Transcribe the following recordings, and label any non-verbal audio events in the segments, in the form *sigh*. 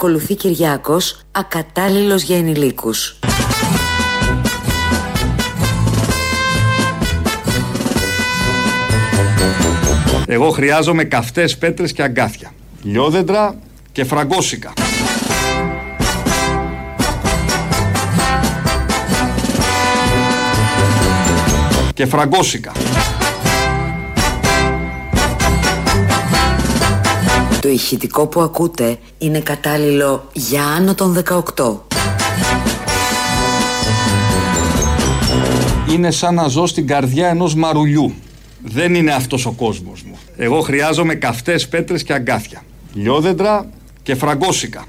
Ακολουθεί Κυριάκος, ακατάλληλος για ενηλίκους. Εγώ χρειάζομαι καυτές πέτρες και αγκάθια. Λιόδεντρα και φραγκόσικα. Και φραγκόσικα. Το ηχητικό που ακούτε είναι κατάλληλο για άνω των 18. Είναι σαν να ζω στην καρδιά ενός μαρουλιού. Δεν είναι αυτός ο κόσμος μου. Εγώ χρειάζομαι καυτές πέτρες και αγκάθια. Λιόδεντρα και φραγκόσικα.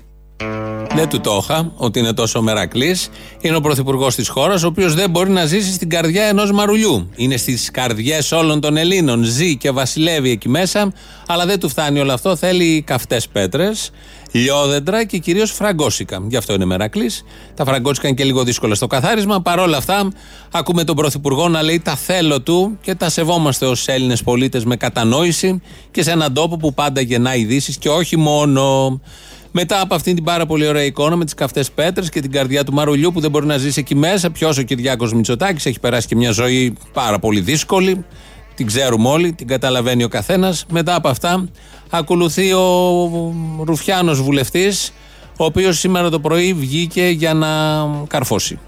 Δεν του το είχα ότι είναι τόσο μερακλής. Είναι ο πρωθυπουργός της χώρας, ο οποίος δεν μπορεί να ζήσει στην καρδιά ενός μαρουλιού. Είναι στις καρδιές όλων των Ελλήνων. Ζει και βασιλεύει εκεί μέσα, αλλά δεν του φτάνει όλο αυτό. Θέλει καυτές πέτρες, λιόδεντρα και κυρίως φραγκόσικα. Γι' αυτό είναι μερακλής. Τα φραγκόσικα είναι και λίγο δύσκολα στο καθάρισμα. Παρ' όλα αυτά, ακούμε τον πρωθυπουργό να λέει τα θέλω του και τα σεβόμαστε ως Έλληνες πολίτες με κατανόηση και σε έναν τόπο που πάντα γεννά ειδήσεις και όχι μόνο. Μετά από αυτήν την πάρα πολύ ωραία εικόνα με τις καυτές πέτρες και την καρδιά του Μαρουλιού που δεν μπορεί να ζήσει εκεί μέσα, ποιος ο Κυριάκος Μητσοτάκης έχει περάσει και μια ζωή πάρα πολύ δύσκολη. Την ξέρουμε όλοι, την καταλαβαίνει ο καθένας. Μετά από αυτά, ακολουθεί ο Ρουφιάνος βουλευτής, ο οποίος σήμερα το πρωί βγήκε για να καρφώσει.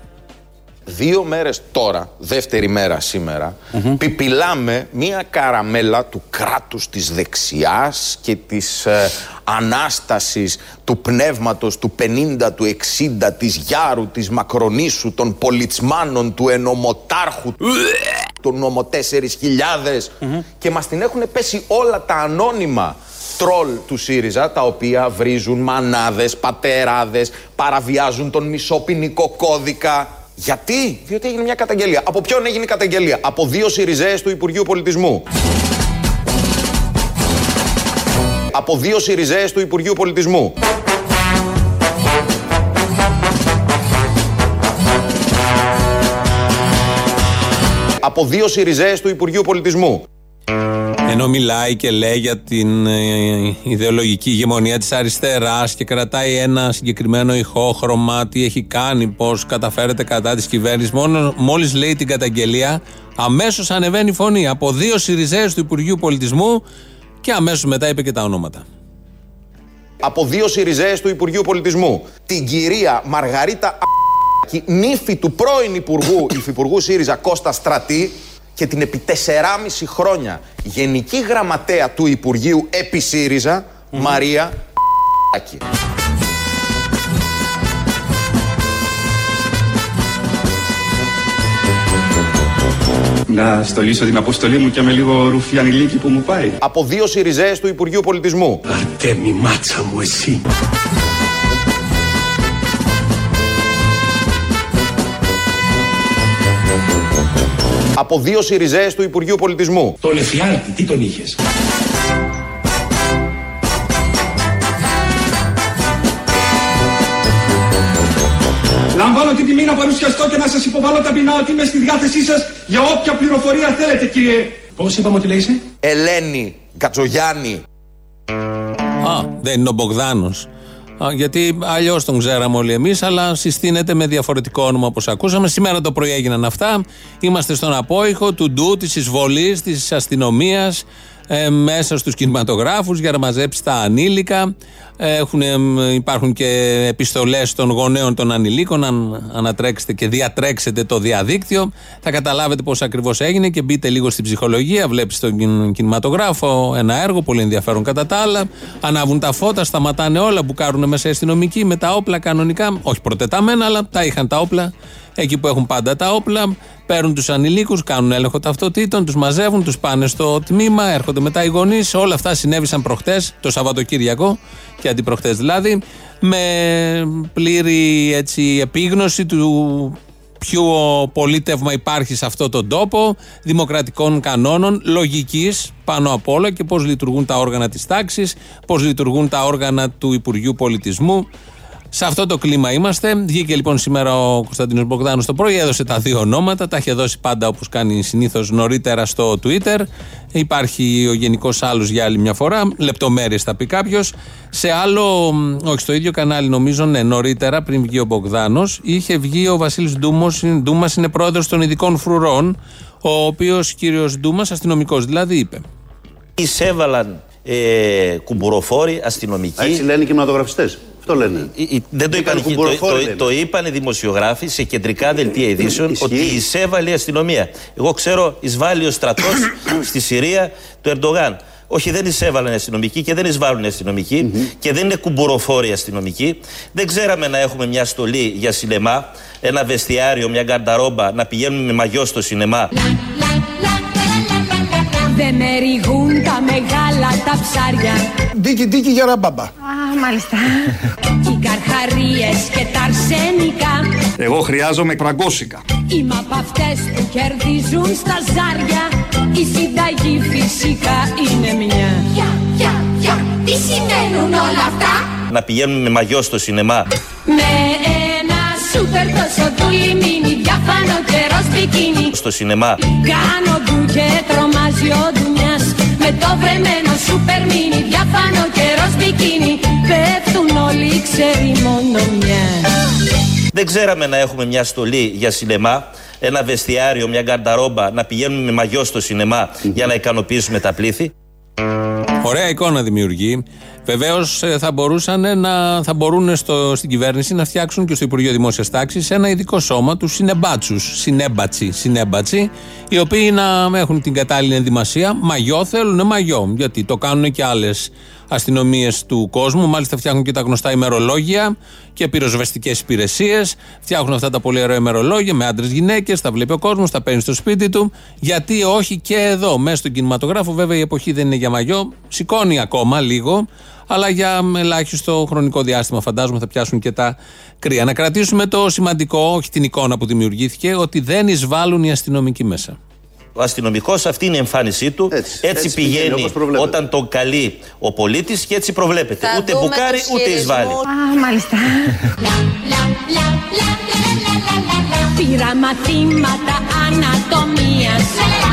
Δύο μέρες τώρα, δεύτερη μέρα σήμερα, πιπιλάμε μία καραμέλα του κράτους της δεξιάς και της ε, ανάστασης του πνεύματος του 50, του 60, της Γιάρου, της Μακρονήσου, των πολιτσμάνων, του ενομοτάρχου, του νομο 4.000 και μας την έχουν πέσει όλα τα ανώνυμα. Τρόλ του ΣΥΡΙΖΑ, τα οποία βρίζουν μανάδες, πατεράδες, παραβιάζουν τον μισό ποινικό κώδικα, γιατί; Διότι έγινε μια καταγγελία. Από ποιον έγινε η καταγγελία; Από δύο Σιριζέες του Υπουργείου Πολιτισμού. Από δύο Σιριζέες του Υπουργείου Πολιτισμού. Από δύο Σιριζέες του Υπουργείου Πολιτισμού. Ενώ μιλάει και λέει για την ε, ιδεολογική ηγεμονία της αριστεράς και κρατάει ένα συγκεκριμένο ηχόχρωμα, τι έχει κάνει, πώς καταφέρεται κατά της κυβέρνησης, μόνο μόλις λέει την καταγγελία, αμέσως ανεβαίνει η φωνή από δύο Σιριζέες του Υπουργείου Πολιτισμού και αμέσως μετά είπε και τα ονόματα. Από δύο Σιριζέες του Υπουργείου Πολιτισμού. Την κυρία Μαργαρίτα νύφη του πρώην Υπουργού, Υφυπουργού ΣΥΡΙΖΑ Κώστα Στρατή, και την επί 4,5 χρόνια Γενική Γραμματέα του Υπουργείου επί ΣΥΡΙΖΑ, Μαρία Να στολίσω την αποστολή μου και με λίγο ρουφιανιλίκι που μου πάει. Από δύο Σιριζέες του Υπουργείου Πολιτισμού. Αρτέμι μάτσα μου εσύ. Από δύο Σιριζέες του Υπουργείου Πολιτισμού. Τον Εφιάλτη, τι τον είχες; Λαμβάνω την τιμή να παρουσιαστώ και να σας υποβάλω ταπεινά ότι είμαι στη διάθεσή σας για όποια πληροφορία θέλετε κύριε. Πώς είπαμε ότι λέγεσαι; Ελένη Γκατζογιάννη. Α, δεν είναι ο Μπογδάνος γιατί αλλιώς τον ξέραμε όλοι εμείς, αλλά συστήνεται με διαφορετικό όνομα όπως ακούσαμε. Σήμερα το πρωί έγιναν αυτά. Είμαστε στον απόϊχο του ντου, της εισβολής, της αστυνομίας ε, μέσα στους κινηματογράφους για να μαζέψει τα ανήλικα. Έχουν, υπάρχουν και επιστολές των γονέων των ανηλίκων. Αν ανατρέξετε και διατρέξετε το διαδίκτυο, θα καταλάβετε πώς ακριβώς έγινε και μπείτε λίγο στην ψυχολογία. Βλέπεις στον κινηματογράφο ένα έργο, πολύ ενδιαφέρον κατά τα άλλα. Ανάβουν τα φώτα, σταματάνε όλα, μπουκάρουν μέσα οι αστυνομικοί με τα όπλα κανονικά. Όχι προτεταμένα, αλλά τα είχαν τα όπλα εκεί που έχουν πάντα τα όπλα, παίρνουν τους ανηλίκους, κάνουν έλεγχο ταυτοτήτων, τους μαζεύουν, τους πάνε στο τμήμα, έρχονται μετά οι γονείς. Όλα αυτά συνέβησαν προχτές, το Σαββατοκύριακο και αντιπροχτές δηλαδή, με πλήρη έτσι, επίγνωση του ποιο πολίτευμα υπάρχει σε αυτόν τον τόπο, δημοκρατικών κανόνων, λογικής πάνω απ' όλα και πώς λειτουργούν τα όργανα της τάξης, πώς λειτουργούν τα όργανα του Υπουργείου Πολιτισμού. Σε αυτό το κλίμα είμαστε. Βγήκε λοιπόν σήμερα ο Κωνσταντίνος Μπογδάνος το πρωί, έδωσε τα δύο ονόματα. Τα είχε δώσει πάντα όπως κάνει συνήθως νωρίτερα στο Twitter. Υπάρχει ο Γενικός Άλλος για άλλη μια φορά. Λεπτομέρειες θα πει κάποιος. Σε άλλο, όχι στο ίδιο κανάλι νομίζω, ναι, νωρίτερα πριν βγει ο Μπογδάνος, είχε βγει ο Βασίλης Ντούμας, είναι πρόεδρος των ειδικών φρουρών. Ο οποίος κύριος Ντούμας, αστυνομικός δηλαδή, είπε. Εισέβαλαν ε, κουμπουροφόροι αστυνομικοί. Έτσι λένε οι κινηματογραφιστές. Αυτό λένε. Δεν το είπαν, το, το, το είπαν οι δημοσιογράφοι σε κεντρικά δελτία ειδήσεων ότι εισέβαλε η αστυνομία. Εγώ ξέρω εισβάλλει ο στρατός *coughs* στη Συρία του Ερντογάν. Όχι, δεν εισέβαλαν οι αστυνομικοί και δεν εισβάλλουν οι αστυνομικοί και δεν είναι κουμπουροφόροι αστυνομικοί. Δεν ξέραμε να έχουμε μια στολή για σινεμά, ένα βεστιάριο, μια γκαρνταρόμπα, να πηγαίνουμε με μαγιό στο σινεμά. Δεν ερηγούν τα μεγάλα τα ψάρια Δίκη, δίκη για ραμπάμπα Α, μάλιστα. Οι καρχαρίες και τα αρσενικά Εγώ χρειάζομαι φραγκόσικα Είμαι από αυτές που κερδίζουν στα ζάρια. Η συνταγή φυσικά είναι μια. Πια, πια, πια, τι σημαίνουν όλα αυτά; Να πηγαίνουμε με μαγιό στο σινεμά. Με ένα σούπερ τόσο δούλη μίνι Διάφανο καιρός μπικίνι Στο σινεμά. Κάνω ντου και τρομάζει ο ντουνιάς. Με το βρεμένο σούπερ μίνι Διάφανο καιρός μπικίνι Πέφτουν όλοι ξέρει μόνο μια Δεν ξέραμε να έχουμε μια στολή για σινεμά ένα βεστιάριο, μια γκαρνταρόμπα, να πηγαίνουμε με μαγιό στο σινεμά για να ικανοποιήσουμε τα πλήθη. Ωραία εικόνα δημιουργεί. Βεβαίως θα, μπορούσαν να, θα μπορούν στο, στην κυβέρνηση να φτιάξουν και στο Υπουργείο Δημόσιας Τάξης ένα ειδικό σώμα τους συνεμπάτσους. Συνέμπατσι, συνέμπατσι, οι οποίοι να έχουν την κατάλληλη ενδυμασία. Μαγιό θέλουν μαγιό, γιατί το κάνουν και άλλες αστυνομίες του κόσμου. Μάλιστα φτιάχνουν και τα γνωστά ημερολόγια και πυροσβεστικές υπηρεσίες. Φτιάχνουν αυτά τα πολύ ωραία ημερολόγια με άντρες γυναίκες. Τα βλέπει ο κόσμος, τα παίρνει στο σπίτι του. Γιατί όχι και εδώ, μέσα στον κινηματογράφο. Βέβαια η εποχή δεν είναι για μαγιό. Σηκώνει ακόμα λίγο. Αλλά για ελάχιστο χρονικό διάστημα, φαντάζομαι, θα πιάσουν και τα κρύα. Να κρατήσουμε το σημαντικό, όχι την εικόνα που δημιουργήθηκε, ότι δεν εισβάλλουν οι αστυνομικοί μέσα. Ο αστυνομικός, αυτή είναι η εμφάνισή του. Έτσι, έτσι, πηγαίνει, πηγαίνει όταν τον καλεί ο πολίτης και έτσι προβλέπεται. Θα ούτε μπουκάρει ούτε εισβάλλει. Α, μάλιστα. Πήρα μαθήματα ανατομίας.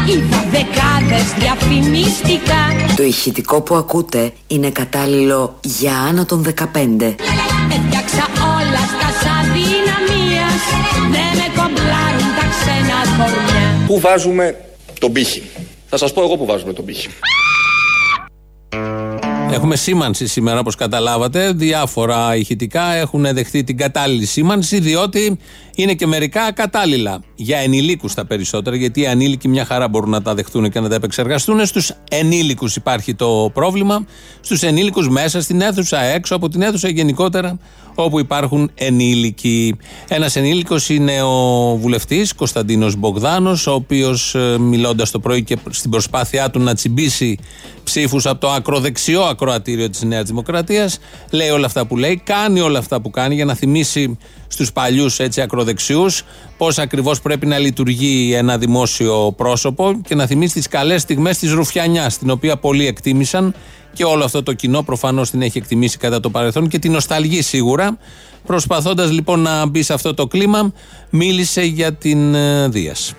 Είδα δεκάδες διαφημιστικά. Το ηχητικό που ακούτε είναι κατάλληλο για άνω των 15. Έφτιαξα Πού βάζουμε τον πύχη; Θα σας πω εγώ που βάζουμε τον πύχη. Έχουμε σήμανση σήμερα, όπως καταλάβατε. Διάφορα ηχητικά έχουν δεχτεί την κατάλληλη σήμανση, διότι είναι και μερικά κατάλληλα. Για ενηλίκους τα περισσότερα, γιατί οι ανήλικοι μια χαρά μπορούν να τα δεχτούν και να τα επεξεργαστούν. Στους ενήλικους υπάρχει το πρόβλημα. Στους ενήλικους μέσα στην αίθουσα, έξω από την αίθουσα γενικότερα, όπου υπάρχουν ενήλικοι. Ένας ενήλικος είναι ο βουλευτής Κωνσταντίνος Μπογδάνος, ο οποίος ε, μιλώντας το πρωί και στην προσπάθειά του να τσιμπήσει ψήφους από το ακροδεξιό ακροατήριο της Νέας Δημοκρατίας, λέει όλα αυτά που λέει, κάνει όλα αυτά που κάνει για να θυμίσει στους παλιούς έτσι ακροδεξιούς πώς ακριβώς πρέπει να λειτουργεί ένα δημόσιο πρόσωπο και να θυμίσει τις καλές στιγμές της Ρουφιανιάς, την οποία πολλοί εκτίμησαν και όλο αυτό το κοινό προφανώς την έχει εκτιμήσει κατά το παρελθόν και την νοσταλγεί σίγουρα. Προσπαθώντας λοιπόν να μπει σε αυτό το κλίμα, μίλησε για την uh, Δίας.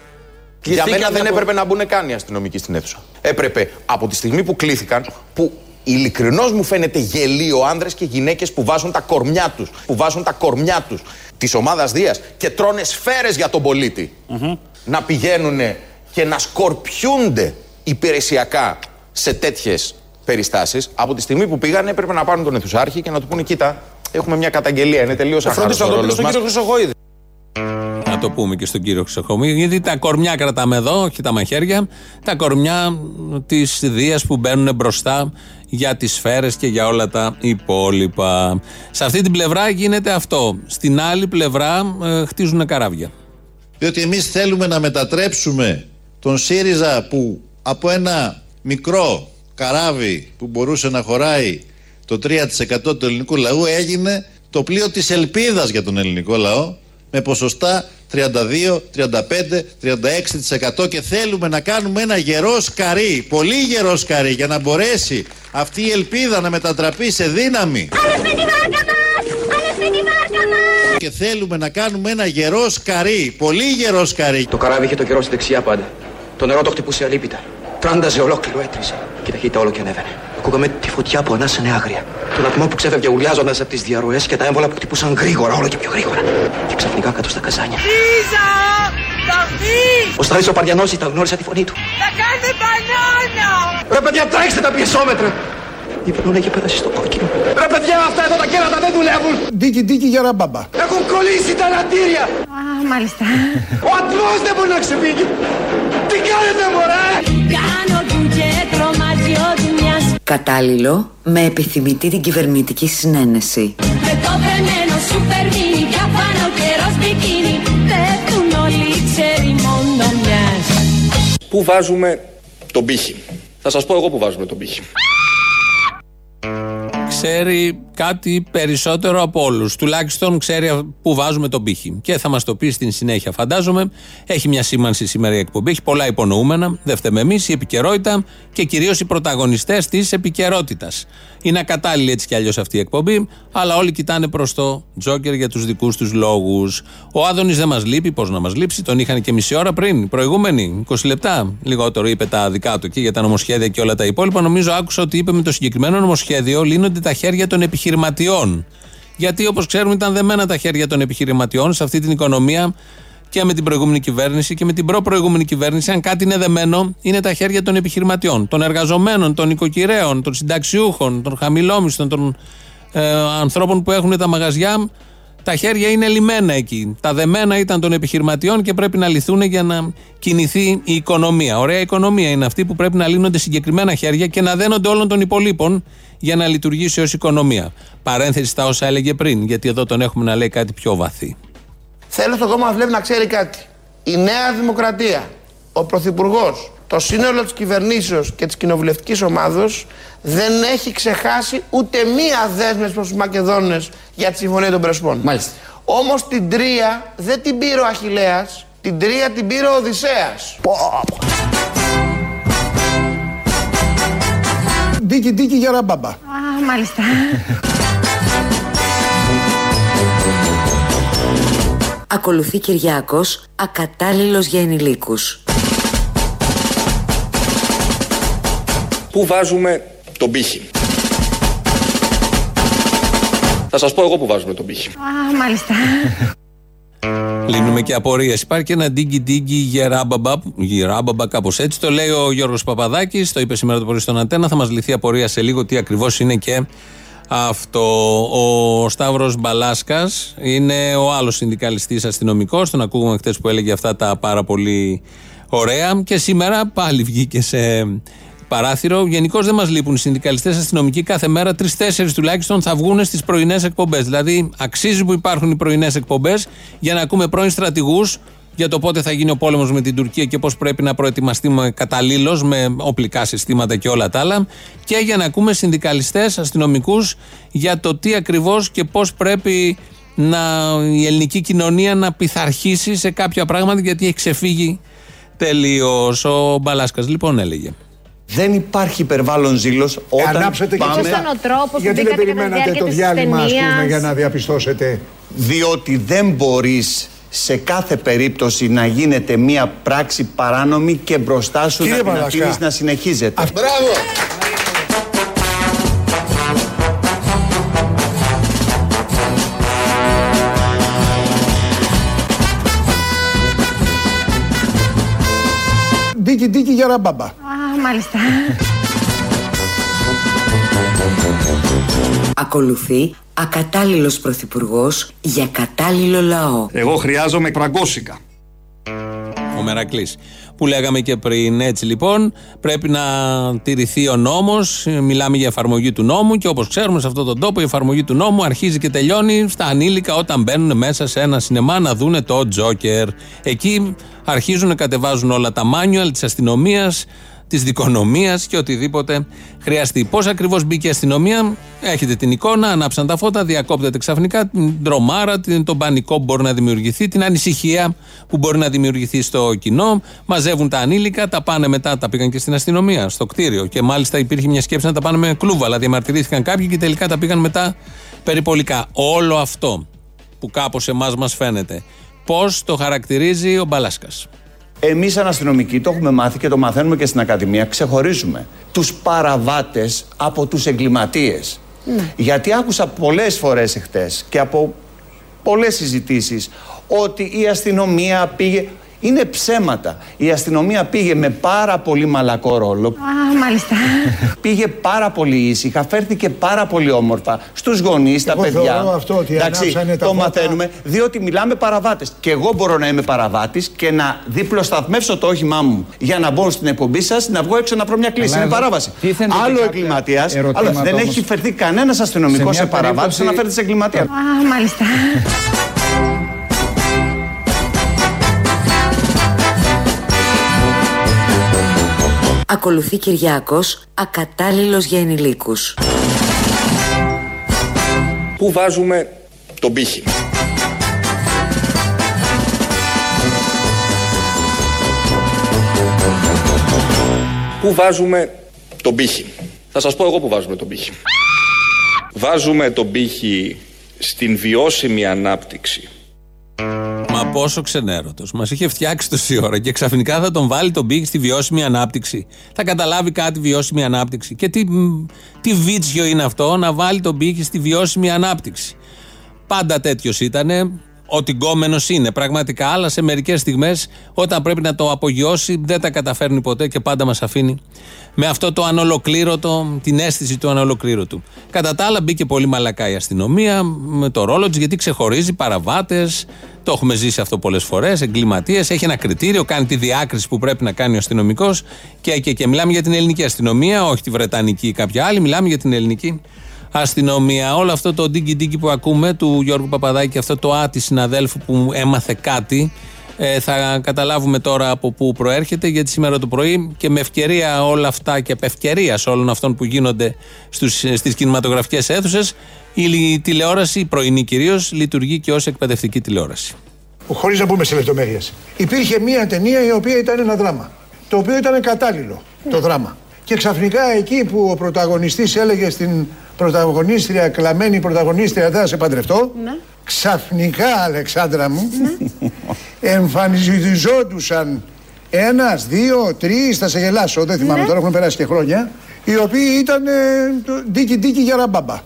Για μένα δεν έπρεπε να μπουν καν οι αστυνομικοί στην αίθουσα. Έπρεπε από τη στιγμή που κλήθηκαν, που ειλικρινώς μου φαίνεται γελίο άνδρες και γυναίκες που βάζουν τα κορμιά τους, που βάζουν τα κορμιά τους της ομάδας Δίας και τρώνε σφαίρες για τον πολιτη να πηγαίνουν και να σκορπιούνται υπηρεσιακά σε τέτοιες περιστάσεις. Από τη στιγμή που πήγανε έπρεπε να πάρουν τον Εθουσάρχη και να του πούνε κοίτα, έχουμε μια καταγγελία, είναι τελείως αχάρτος ο ρόλος μας. Να το πούμε και στον κύριο Χρυσοχομή, γιατί τα κορμιά κρατάμε εδώ, όχι τα μαχαίρια. Τα κορμιά της Δία που μπαίνουν μπροστά για τις σφαίρες και για όλα τα υπόλοιπα. Σε αυτή την πλευρά γίνεται αυτό. Στην άλλη πλευρά ε, χτίζουν καράβια. Διότι εμείς θέλουμε να μετατρέψουμε τον ΣΥΡΙΖΑ που από ένα μικρό καράβι που μπορούσε να χωράει το 3% του ελληνικού λαού έγινε το πλοίο της ελπίδας για τον ελληνικό λαό με ποσοστά 32, 35, 36% και θέλουμε να κάνουμε ένα γερό σκαρί, πολύ γερό σκαρί για να μπορέσει αυτή η ελπίδα να μετατραπεί σε δύναμη. Άλλες με τη βάρκα μας! Άλλες με τη βάρκα Και θέλουμε να κάνουμε ένα γερό σκαρί, πολύ γερό σκαρί. Το καράβι είχε το καιρό στη δεξιά πάντα. Το νερό το χτυπούσε αλίπητα. Τράνταζε ολόκληρο, έτριζε. Και η ταχύτητα όλο και ανέβαινε. Ακούγαμε τη φωτιά που ανάσανε άγρια. Τον ατμό που ξέφευγε ουρλιάζοντας από τις διαρροές και τα έμβολα που χτυπούσαν γρήγορα, όλο και πιο γρήγορα. Και ξαφνικά κάτω στα καζάνια. Λίζα! Καφί! Ο Σταρής ο Παριανός ήταν, γνώρισα τη φωνή του. Θα κάνει μπανάνα! Ρε παιδιά, τρέξτε τα πιεσόμετρα! Η Βερόνα είχε πέρασει στο κόκκινο. Ρε παιδιά, αυτά εδώ τα κέρατα δεν δουλεύουν! Δίκη, δίκη για ραμπάμπα. Έχουν κολλήσει τα λατήρια! Α, μάλιστα. Ο ατμός δεν μπορεί να ξεφύγει! Τι κάνετε μωρέ! Κάνω του και τρομάζει ό,τι μιας Κατάλληλο με επιθυμητή την κυβερνητική συνένεση. Με το βρεμένο σούπερ μίνι Για πάνω καιρός μπικίνι Πέφτουν όλοι ξέρει μόνο μιας Πού βάζουμε τον πύχη; Θα σας πω εγώ που βάζουμε τον πύχη. Ξέρει κάτι περισσότερο από όλους. Τουλάχιστον ξέρει πού βάζουμε τον πύχη. Και θα μας το πει στην συνέχεια, φαντάζομαι. Έχει μια σήμανση σήμερα η εκπομπή. Έχει πολλά υπονοούμενα. Δεν φταίμε εμείς. Η επικαιρότητα και κυρίως οι πρωταγωνιστές της επικαιρότητας. Είναι ακατάλληλη έτσι κι αλλιώς αυτή η εκπομπή. Αλλά όλοι κοιτάνε προς το Τζόκερ για τους δικούς τους λόγους. Ο Άδωνης δεν μας λείπει. Πώς να μας λείψει. Τον είχαν και μισή ώρα πριν. Προηγούμενη. 20 λεπτά. Λιγότερο είπε τα δικά του εκεί για τα νομοσχέδια και όλα τα υπόλοιπα. Νομίζω άκουσα ότι είπε με το συγκεκριμένο νομοσχέδιο λύνονται τα χέρια των επιχειρηματιών. Γιατί όπως ξέρουμε ήταν δεμένα τα χέρια των επιχειρηματιών σε αυτή την οικονομία και με την προηγούμενη κυβέρνηση και με την προ-προηγούμενη κυβέρνηση. Αν κάτι είναι δεμένο, είναι τα χέρια των επιχειρηματιών, των εργαζομένων, των οικοκυρέων, των συνταξιούχων, των χαμηλόμισθων, των ε, ανθρώπων που έχουν τα μαγαζιά. Τα χέρια είναι λιμένα εκεί. Τα δεμένα ήταν των επιχειρηματιών και πρέπει να λυθούν για να κινηθεί η οικονομία. Ωραία οικονομία είναι αυτή που πρέπει να λύνονται συγκεκριμένα χέρια και να δένονται όλων των υπολείπων για να λειτουργήσει ως οικονομία. Παρένθεση στα όσα έλεγε πριν, γιατί εδώ τον έχουμε να λέει κάτι πιο βαθύ. Θέλω στο κόμμα Βλέπει να ξέρει κάτι. Η Νέα Δημοκρατία, ο Πρωθυπουργός, το σύνολο της κυβερνήσεως και της κοινοβουλευτικής ομάδος δεν έχει ξεχάσει ούτε μία δέσμευση προς τους Μακεδόνες για τη Συμφωνία των Πρεσπών. Μάλιστα. Όμως την τρία δεν την πήρε ο Αχηλέα, την τρία την πήρε ο Οδυσσέας. Δίκη, δίκη για ραμπάμπα. Α, μάλιστα Ακολουθεί Κυριάκος, ακατάλληλος για ενηλίκους. Πού βάζουμε τον πύχη; Θα σας πω εγώ που βάζουμε τον πύχη. Α, μάλιστα Λύνουμε και απορίες. Υπάρχει και ένα ντίγκι ντίγκι γεράμπαμπα, γεράμπαμπα κάπως έτσι. Το λέει ο Γιώργος Παπαδάκης. Το είπε σήμερα το πρωί στον Αντένα. Θα μας λυθεί απορία σε λίγο τι ακριβώς είναι και αυτό. Ο Σταύρος Μπαλάσκας είναι ο άλλος συνδικαλιστής αστυνομικός. Τον ακούγουμε χθε που έλεγε αυτά τα πάρα πολύ ωραία. Και σήμερα πάλι βγήκε σε παράθυρο. Γενικώς δεν μας λείπουν οι συνδικαλιστές αστυνομικοί. Κάθε μέρα τρει-τέσσερι τουλάχιστον θα βγουν στις πρωινές εκπομπές. Δηλαδή, αξίζει που υπάρχουν οι πρωινές εκπομπές για να ακούμε πρώην στρατηγούς για το πότε θα γίνει ο πόλεμος με την Τουρκία και πώς πρέπει να προετοιμαστούμε καταλήλως με οπλικά συστήματα και όλα τα άλλα. Και για να ακούμε συνδικαλιστές αστυνομικούς για το τι ακριβώς και πώς πρέπει να, η ελληνική κοινωνία να πειθαρχήσει σε κάποια πράγματα γιατί έχει ξεφύγει τελείως. Ο Μπαλάσκας λοιπόν έλεγε. Δεν υπάρχει υπερβάλλον ζήλος όταν Ανάψετε και πάμε... Ποιος ήταν ο τρόπος Γιατί που δεν μπήκατε κατά τη περιμένατε διάρκεια το της διάλειμμα, ας πούμε, ταινίας. για να διαπιστώσετε; Διότι δεν μπορείς σε κάθε περίπτωση να γίνεται μία πράξη παράνομη και μπροστά σου Κύριε να την Παλασκά. αφήνεις να συνεχίζεται. Μπράβο! Δίκη, δίκη για ραμπάμπα. Α, μάλιστα Ακολουθεί ακατάλληλος πρωθυπουργός για κατάλληλο λαό. Εγώ χρειάζομαι φραγκόσικα. Ο Μερακλής. Που λέγαμε και πριν. Έτσι λοιπόν, πρέπει να τηρηθεί ο νόμος. Μιλάμε για εφαρμογή του νόμου και όπως ξέρουμε, σε αυτόν τον τόπο η εφαρμογή του νόμου αρχίζει και τελειώνει στα ανήλικα όταν μπαίνουν μέσα σε ένα σινεμά να δούνε το Τζόκερ. Εκεί αρχίζουν να κατεβάζουν όλα τα μάνιουαλ της αστυνομίας, της δικονομίας και οτιδήποτε χρειαστεί. Πώς ακριβώς μπήκε η αστυνομία, έχετε την εικόνα, ανάψαν τα φώτα, διακόπτεται ξαφνικά την τρομάρα, την, τον πανικό που μπορεί να δημιουργηθεί, την ανησυχία που μπορεί να δημιουργηθεί στο κοινό. Μαζεύουν τα ανήλικα, τα πάνε μετά, τα πήγαν και στην αστυνομία, στο κτίριο. Και μάλιστα υπήρχε μια σκέψη να τα πάνε με κλούβα, αλλά διαμαρτυρήθηκαν κάποιοι και τελικά τα πήγαν μετά περιπολικά. Όλο αυτό που κάπως εμάς μας φαίνεται. Πώς το χαρακτηρίζει ο Μπαλάσκας; Εμείς σαν αστυνομικοί το έχουμε μάθει και το μαθαίνουμε και στην Ακαδημία. Ξεχωρίζουμε τους παραβάτες από τους εγκληματίες. Γιατί άκουσα πολλές φορές εχθές και από πολλές συζητήσεις ότι η αστυνομία πήγε... Είναι ψέματα. Η αστυνομία πήγε με πάρα πολύ μαλακό ρόλο. Α, μάλιστα. *laughs* Πήγε πάρα πολύ ήσυχα, φέρθηκε πάρα πολύ όμορφα στους γονείς, τα Εγώ παιδιά. θεωρώ αυτό ότι ανάψανε τα το φώτα. μαθαίνουμε, διότι μιλάμε παραβάτες. Και εγώ μπορώ να είμαι παραβάτης και να διπλοσταθμεύσω το όχημά μου για να μπω στην εκπομπή σας, να βγω έξω να βρω μια κλίση. Αλλά είναι εδώ παράβαση. τίθενται και Άλλο κάποια εγκληματίας, ερωτήματα άλλο δεν όμως; έχει φερθεί κανένας αστυνομικός Σε σε, μια παραβάτη περίπτωση- να φέρει σε εγκληματία. Α, μάλιστα. *laughs* Ακολουθεί Κυριάκος, ακατάλληλος για ενηλίκους. Πού βάζουμε τον πύχη; Πού βάζουμε τον πύχη; Θα σας πω εγώ που βάζουμε τον πύχη. Βάζουμε τον πύχη στην βιώσιμη ανάπτυξη. Μα πόσο ξενέρωτος. Μας είχε φτιάξει τόση ώρα και ξαφνικά θα τον βάλει τον πύχη στη βιώσιμη ανάπτυξη. Θα καταλάβει κάτι βιώσιμη ανάπτυξη. Και τι, μ, τι βίτσιο είναι αυτό να βάλει τον πύχη στη βιώσιμη ανάπτυξη. Πάντα τέτοιος ήταν. Ότι γκόμενος είναι πραγματικά, αλλά σε μερικές στιγμές όταν πρέπει να το απογειώσει δεν τα καταφέρνει ποτέ και πάντα μας αφήνει με αυτό το ανολοκλήρωτο, την αίσθηση του ανολοκλήρωτου. Κατά τα άλλα, μπήκε πολύ μαλακά η αστυνομία με το ρόλο της, γιατί ξεχωρίζει παραβάτες. Το έχουμε ζήσει αυτό πολλές φορές. Εγκληματίες, έχει ένα κριτήριο, κάνει τη διάκριση που πρέπει να κάνει ο αστυνομικός. Και, και, και μιλάμε για την ελληνική αστυνομία, όχι τη βρετανική ή κάποια άλλη, μιλάμε για την ελληνική αστυνομία. Όλο αυτό το ντίγκι ντίγκι που ακούμε του Γιώργου Παπαδάκη, αυτό το άτι συναδέλφου που έμαθε κάτι, ε, θα καταλάβουμε τώρα από πού προέρχεται, γιατί σήμερα το πρωί και με ευκαιρία όλα αυτά και επ' ευκαιρίας όλων αυτών που γίνονται στους, στις κινηματογραφικές αίθουσες, η τηλεόραση, η πρωινή κυρίως, λειτουργεί και ως εκπαιδευτική τηλεόραση. Χωρίς να μπούμε σε λεπτομέρειες. Υπήρχε μία ταινία η οποία ήταν ένα δράμα. Το οποίο ήταν κατάλληλο το δράμα. Και ξαφνικά εκεί που ο πρωταγωνιστής έλεγε στην πρωταγωνίστρια, κλαμμένη πρωταγωνίστρια, δεν θα σε παντρευτώ. Ξαφνικά, Αλεξάνδρα μου, *laughs* εμφανιζόντουσαν ένας, δύο, τρεις, θα σε γελάσω, δεν θυμάμαι τώρα, έχουν περάσει και χρόνια, οι οποίοι ήταν ε, το ντίκι ντίκι για ραμπάμπα. Α,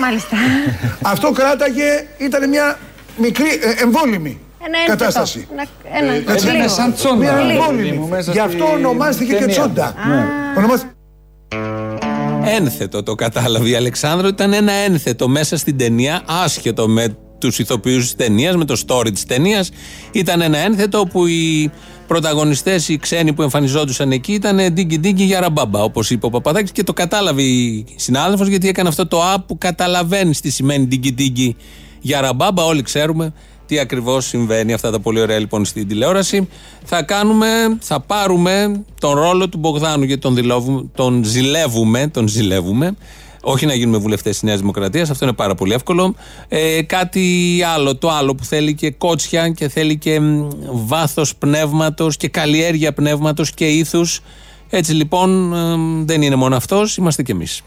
μάλιστα. *laughs* Αυτό κράταγε, ήταν μια μικρή, ε, εμβόλυμη Ένα ένθετο. κατάσταση. Ένα, ένα, Έτσι, λίγο. είναι σαν τσόντα. Μια Λίγο. εμβόλυμη. μέσα Γι' αυτό στη ονομάστηκε και ταινία. τσόντα. Ναι. Ονομάστηκε Ένθετο το κατάλαβε η Αλεξάνδρου. Ήταν ένα ένθετο μέσα στην ταινία, άσχετο με τους ηθοποιούς της ταινίας, με το story της ταινίας. Ήταν ένα ένθετο όπου οι πρωταγωνιστές, οι ξένοι που εμφανιζόντουσαν εκεί, ήταν ντίγκι ντίγκι για ραμπάμπα, όπως είπε ο Παπαδάκης και το κατάλαβε η συνάδελφος γιατί έκανε αυτό το app που καταλαβαίνεις τι σημαίνει ντίγκι ντίγκι για ραμπάμπα. Όλοι ξέρουμε τι ακριβώς συμβαίνει. Αυτά τα πολύ ωραία λοιπόν στην τηλεόραση. Θα κάνουμε, θα πάρουμε τον ρόλο του Μπογδάνου γιατί τον, δηλώβουμε, τον ζηλεύουμε, τον ζηλεύουμε. Όχι να γίνουμε βουλευτές της Νέας Δημοκρατίας, αυτό είναι πάρα πολύ εύκολο. Ε, κάτι άλλο, το άλλο που θέλει και κότσια και θέλει και βάθος πνεύματος και καλλιέργεια πνεύματος και ήθους. Έτσι λοιπόν ε, δεν είναι μόνο αυτός, είμαστε κι εμείς.